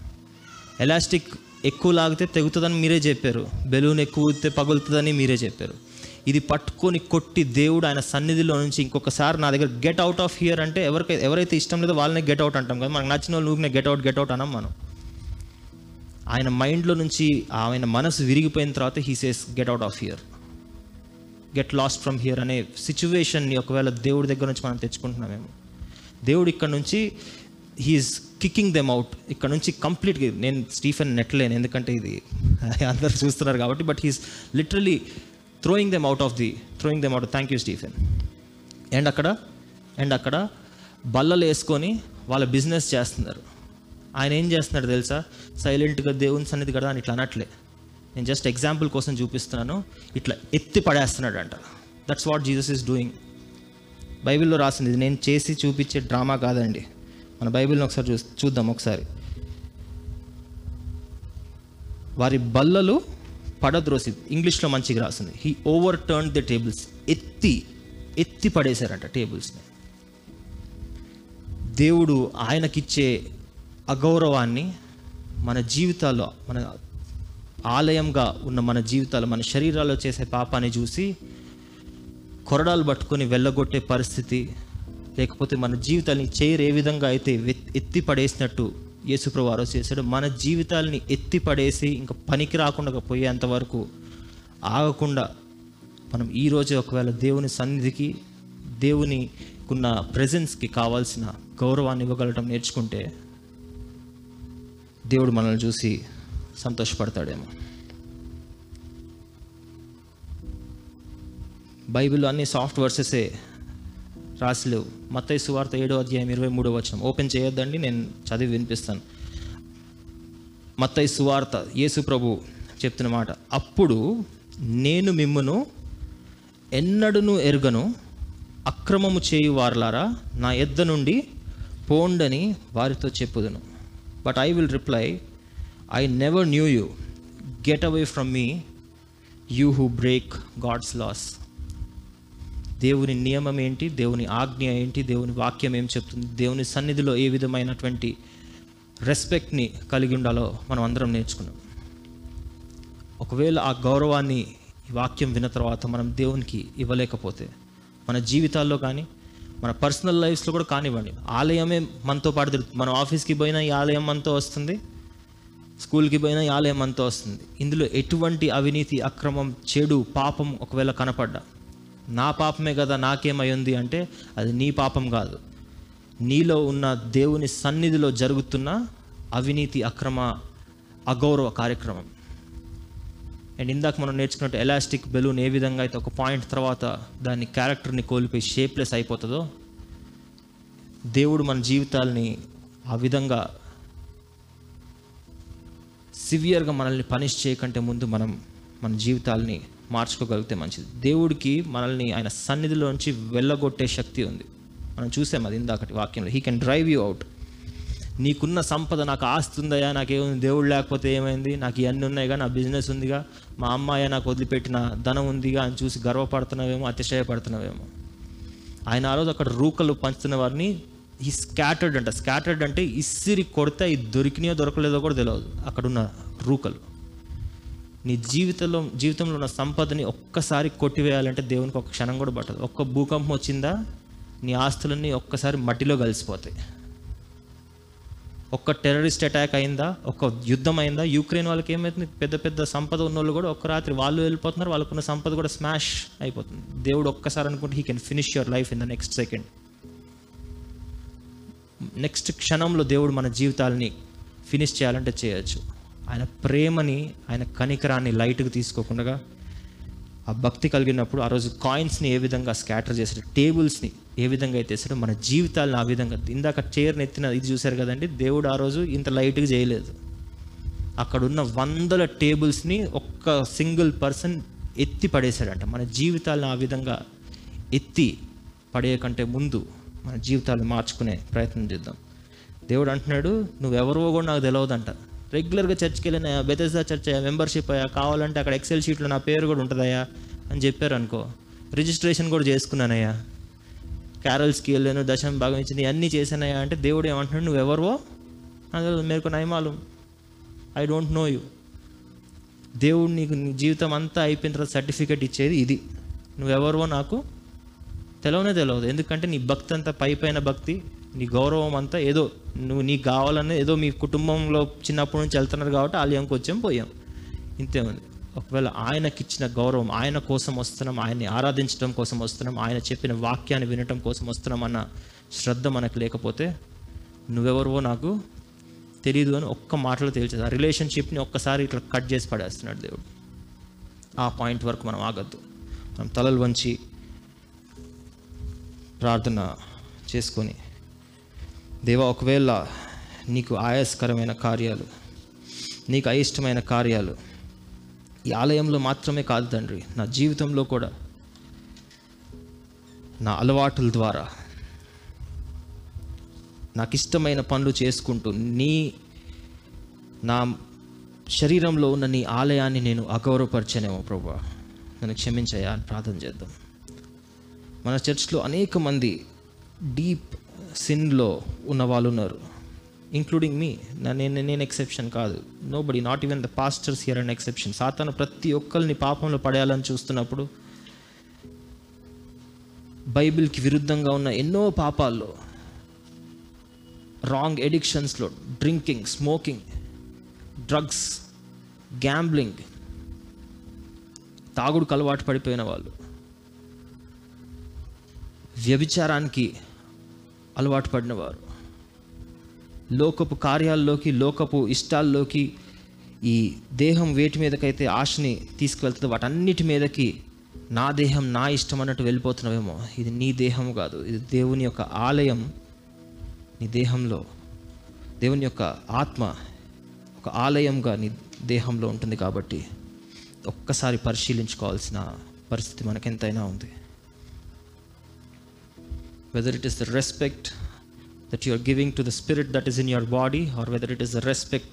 ఎలాస్టిక్ ఎక్కువ లాగితే తెగుతుందని మీరే చెప్పారు. బెలూన్ ఎక్కువ ఊదితే పగులుతుందని మీరే చెప్పారు. ఇది పట్టుకొని కొట్టి దేవుడు ఆయన సన్నిధిలో నుంచి ఇంకొకసారి నా దగ్గర గెట్ అవుట్ ఆఫ్ హియర్ అంటే ఎవరికైతే ఎవరైతే ఇష్టం లేదో వాళ్ళనే గెట్ అవుట్ అంటాం కదా. మనకు నచ్చిన వాళ్ళు ఊరినే గెట్ అవుట్ గెట్ అవుట్ అనం మనం. ఆయన మైండ్లో నుంచి ఆయన మనసు విరిగిపోయిన తర్వాత he says get out of here get lost from here అనే సిచ్యువేషన్ని ఒకవేళ దేవుడి దగ్గర నుంచి మనం తెచ్చుకుంటున్నామేమో. దేవుడు ఇక్కడ నుంచి హీఈస్ కికింగ్ దెమ్ అవుట్ ఇక్కడ నుంచి కంప్లీట్గా నేను స్టీఫెన్ నెట్లేను ఎందుకంటే ఇది అందరు చూస్తున్నారు కాబట్టి but he's literally throwing them out of the throwing them out thank you Stephen. And అక్కడ అండ్ అక్కడ బల్లలు వేసుకొని వాళ్ళ బిజినెస్ చేస్తున్నారు. ఆయన ఏం చేస్తున్నాడు తెలుసా? సైలెంట్గా దేవుని సన్నిధి కదా అని ఇట్లా అనట్లే. నేను జస్ట్ ఎగ్జాంపుల్ కోసం చూపిస్తున్నాను. ఇట్లా ఎత్తి పడేస్తున్నాడు అంట that's what Jesus is doing బైబిల్లో రాసింది ఇది నేను చేసి చూపించే డ్రామా కాదండి. మన బైబిల్ని ఒకసారి చూ చూద్దాం ఒకసారి. వారి బల్లలు పడద్రోసి ఇంగ్లీష్లో మంచిగా రాసింది. He over turn the tables ఎత్తి ఎత్తి పడేశారంట టేబుల్స్ని. దేవుడు ఆయనకిచ్చే అగౌరవాన్ని మన జీవితాల్లో మన ఆలయంగా ఉన్న మన జీవితాలు మన శరీరాల్లో చేసే పాపాన్ని చూసి కొరడాలు పట్టుకొని వెళ్ళగొట్టే పరిస్థితి లేకపోతే మన జీవితాన్ని చేయరు ఏ విధంగా అయితే ఎత్తి పడేసినట్టు యేసుప్రభు చేశాడు. మన జీవితాల్ని ఎత్తి పడేసి ఇంకా పనికి రాకుండా పోయేంత వరకు ఆగకుండా మనం ఈరోజు ఒకవేళ దేవుని సన్నిధికి దేవునికున్న ప్రజెన్స్కి కావాల్సిన గౌరవాన్ని ఇవ్వగలటం నేర్చుకుంటే దేవుడు మనల్ని చూసి సంతోషపడతాడేమో. బైబిల్లో అన్ని సాఫ్ట్ వర్సెసే రాసిలేవు. మత్తై సువార్త ఏడో అధ్యాయం ఇరవై మూడో వచనం. ఓపెన్ చేయొద్దండి నేను చదివి వినిపిస్తాను. మత్తై సువార్త యేసు ప్రభు చెప్తున్న మాట. అప్పుడు నేను మిమ్మును ఎన్నడను ఎరుగను అక్రమము చేయు వారలారా నా ఎద్ద నుండి పోండని వారితో చెప్పుదును. But I will reply I never knew you get away from me you who break God's laws దేవుని నియమం ఏంటి? దేవుని ఆజ్ఞ ఏంటి? దేవుని వాక్యం ఏం చెప్తుంది? దేవుని సన్నిధిలో ఏ విధమైనటువంటి రెస్పెక్ట్ని కలిగి ఉండాలో మనం అందరం నేర్చుకున్నాం. ఒకవేళ ఆ గౌరవాన్ని ఈ వాక్యం విన్న తర్వాత మనం దేవునికి ఇవ్వలేకపోతే మన జీవితాల్లో కానీ మన పర్సనల్ లైఫ్స్లో కూడా కానివ్వండి. ఆలయమే మనతో పాటు తిరుగుతుంది. మనం ఆఫీస్కి పోయినా ఈ ఆలయం మనతో వస్తుంది. స్కూల్కి పోయినా ఈ ఆలయం అంతా వస్తుంది. ఇందులో ఎటువంటి అవినీతి అక్రమం చెడు పాపం ఒకవేళ కనపడ్డా నా పాపమే కదా నాకేమైంది అంటే అది నీ పాపం కాదు. నీలో ఉన్న దేవుని సన్నిధిలో జరుగుతున్న అవినీతి అక్రమ అగౌరవ కార్యక్రమం. అండ్ ఇందాక మనం నేర్చుకున్నట్టు ఎలాస్టిక్ బెలూన్ ఏ విధంగా అయితే ఒక పాయింట్ తర్వాత దాని క్యారెక్టర్ని కోల్పోయి షేప్లెస్ అయిపోతుందో దేవుడు మన జీవితాల్ని ఆ విధంగా సివియర్గా మనల్ని పనిష్ చేయకంటే ముందు మనం మన జీవితాల్ని మార్చుకోగలిగితే మంచిది. దేవుడికి మనల్ని ఆయన సన్నిధిలోంచి వెళ్ళగొట్టే శక్తి ఉంది. మనం చూసాం అది ఇందాకటి వాక్యంలో he can drive you out నీకున్న సంపద నాకు ఆస్తి ఉందయా నాకేముంది? దేవుడు లేకపోతే ఏమైంది? నాకు ఇవన్నీ ఉన్నాయిగా నా బిజినెస్ ఉందిగా మా అమ్మాయి నాకు వదిలిపెట్టిన ధనం ఉందిగా అని చూసి గర్వపడుతున్నావేమో అతిశయపడుతున్నావేమో. ఆయన ఆ రోజు అక్కడ రూకలు పంచుతున్న వారిని ఈ స్కాటర్డ్ అంట. స్కాటర్డ్ అంటే ఇసిరి కొడితే అవి దొరికినాయో దొరకలేదో కూడా తెలియదు అక్కడున్న రూకలు. నీ జీవితంలో జీవితంలో ఉన్న సంపదని ఒక్కసారి కొట్టివేయాలంటే దేవునికి ఒక క్షణం కూడా పట్టదు. ఒక్క భూకంపం వచ్చిందా నీ ఆస్తులన్నీ ఒక్కసారి మట్టిలో కలిసిపోతాయి. ఒక్క టెర్రరిస్ట్ అటాక్ అయిందా? ఒక యుద్ధం అయిందా? యూక్రెయిన్ వాళ్ళకి ఏమవుతుంది పెద్ద పెద్ద సంపద ఉన్న వాళ్ళు కూడా ఒక్క రాత్రి వాళ్ళు వెళ్ళిపోతున్నారు. వాళ్ళకున్న సంపద కూడా స్మాష్ అయిపోతుంది. దేవుడు ఒక్కసారి అనుకుంటే he can finish your life in the next second next క్షణంలో దేవుడు మన జీవితాలని ఫినిష్ చేయాలంటే చేయొచ్చు. ఆయన ప్రేమని ఆయన కనికరాన్ని లైట్గా తీసుకోకుండా ఆ భక్తి కలిగినప్పుడు ఆ రోజు కాయిన్స్ని ఏ విధంగా స్కాటర్ చేశాడు టేబుల్స్ని ఏ విధంగా అయితే వేసాడు మన జీవితాలను ఆ విధంగా. ఇందాక చైర్ని ఎత్తిన ఇది చూశారు కదండి దేవుడు ఆ రోజు ఇంత లైట్గా చేయలేదు. అక్కడున్న వందల టేబుల్స్ని ఒక్క సింగిల్ పర్సన్ ఎత్తి పడేశాడంట. మన జీవితాలను ఆ విధంగా ఎత్తి పడేయకంటే ముందు మన జీవితాలు మార్చుకునే ప్రయత్నం చేద్దాం. దేవుడు అంటున్నాడు నువ్వెవరో కూడా నాకు తెలియదంట రెగ్యులర్గా చర్చ్కి వెళ్ళిన బెతెజా చర్చ్ అయ్యా మెంబర్షిప్ అయ్యా కావాలంటే అక్కడ ఎక్సెల్ షీట్లో నా పేరు కూడా ఉంటుందయ్యా అని చెప్పారు అనుకో రిజిస్ట్రేషన్ కూడా చేసుకున్నానయ్యా. క్యారల్స్కి వెళ్ళాను దశం భాగం ఇచ్చింది అన్నీ చేశానయ్యా. అంటే దేవుడు ఏమంటున్నాడు నువ్వెవరో నాకు మేరకు నయమాలు. ఐ డోంట్ నో యూ దేవుడు నీకు నీ జీవితం అంతా అయిపోయిన తర్వాత సర్టిఫికెట్ ఇచ్చేది ఇది. నువ్వెవరో నాకు తెలవనే తెలియదు ఎందుకంటే నీ భక్తి అంతా పై పైన భక్తి నీ గౌరవం అంతా ఏదో నువ్వు నీకు కావాలని ఏదో మీ కుటుంబంలో చిన్నప్పటి నుంచి వెళ్తున్నారు కాబట్టి ఆలయంకి వచ్చాం పోయాం. ఇంతే ఉంది. ఒకవేళ ఆయనకి ఇచ్చిన గౌరవం ఆయన కోసం వస్తున్నాం ఆయన్ని ఆరాధించడం కోసం వస్తున్నాం ఆయన చెప్పిన వాక్యాన్ని వినటం కోసం వస్తున్నాం అన్న శ్రద్ధ మనకు లేకపోతే నువ్వెవరువో నాకు తెలియదు అని ఒక్క మాటలో తేల్చేది ఆ రిలేషన్షిప్ని ఒక్కసారి ఇట్లా కట్ చేసి పడేస్తున్నాడు దేవుడు. ఆ పాయింట్ వరకు మనం ఆగద్దు. మనం తలలు వంచి ప్రార్థన చేసుకొని దేవా ఒకవేళ నీకు ఆయాస్కరమైన కార్యాలు నీకు అయిష్టమైన కార్యాలు ఈ ఆలయంలో మాత్రమే కాదు తండ్రి నా జీవితంలో కూడా నా అలవాటుల ద్వారా నాకు ఇష్టమైన పనులు చేసుకుంటూ నీ నా శరీరంలో ఉన్న నీ ఆలయాన్ని నేను అగౌరవపరిచానేమో ప్రభా. నన్ను క్షమించయా అని ప్రార్థన చేద్దాం. మన చర్చ్లో అనేక మంది డీప్ సిన్లో ఉన్న వాళ్ళు ఉన్నారు. ఇంక్లూడింగ్ మీ నేను నేను ఎక్సెప్షన్ కాదు. Nobody not even the pastors here and exception సాతాను ప్రతి ఒక్కరిని పాపంలో పడేయాలని చూస్తున్నప్పుడు బైబిల్కి విరుద్ధంగా ఉన్న ఎన్నో పాపాల్లో రాంగ్ ఎడిక్షన్స్లో డ్రింకింగ్ స్మోకింగ్ డ్రగ్స్ గ్యాంబ్లింగ్ తాగుడుకు అలవాటు పడిపోయిన వాళ్ళు. వ్యభిచారానికి అలవాటు పడినవారు. లోకపు కార్యాల్లోకి లోకపు ఇష్టాల్లోకి ఈ దేహం వేటి మీదకైతే ఆశని తీసుకువెళ్తుందో వాటన్నిటి మీదకి నా దేహం నా ఇష్టం అన్నట్టు వెళ్ళిపోతున్నావేమో. ఇది నీ దేహం కాదు ఇది దేవుని యొక్క ఆలయం. నీ దేహంలో దేవుని యొక్క ఆత్మ ఒక ఆలయంగా నీ దేహంలో ఉంటుంది కాబట్టి ఒక్కసారి పరిశీలించుకోవాల్సిన పరిస్థితి మనకెంతైనా ఉంది. Whether it is the respect that you are giving to the spirit that is in your body or whether it is the respect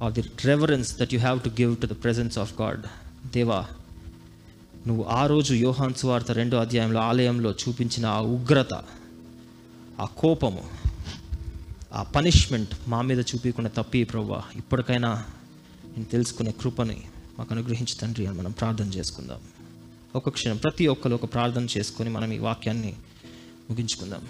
or the reverence that you have to give to the presence of God. దేవా నువ్వు ఆ రోజు యోహాన్ సువార్త రెండో అధ్యాయంలో ఆలయంలో చూపించిన ఆ ఉగ్రత ఆ కోపము ఆ పనిష్మెంట్ మా మీద చూపించకుండా తప్పి ప్రవ్వా ఇప్పటికైనా నేను తెలుసుకునే కృపని మాకు అనుగ్రహించి తండ్రి అని మనం ప్రార్థన చేసుకుందాం ఒక క్షణం ప్రతి ఒక్కరు ఒక ప్రార్థన చేసుకొని మనం ఈ వాక్యాన్ని ముగించుకుందాం.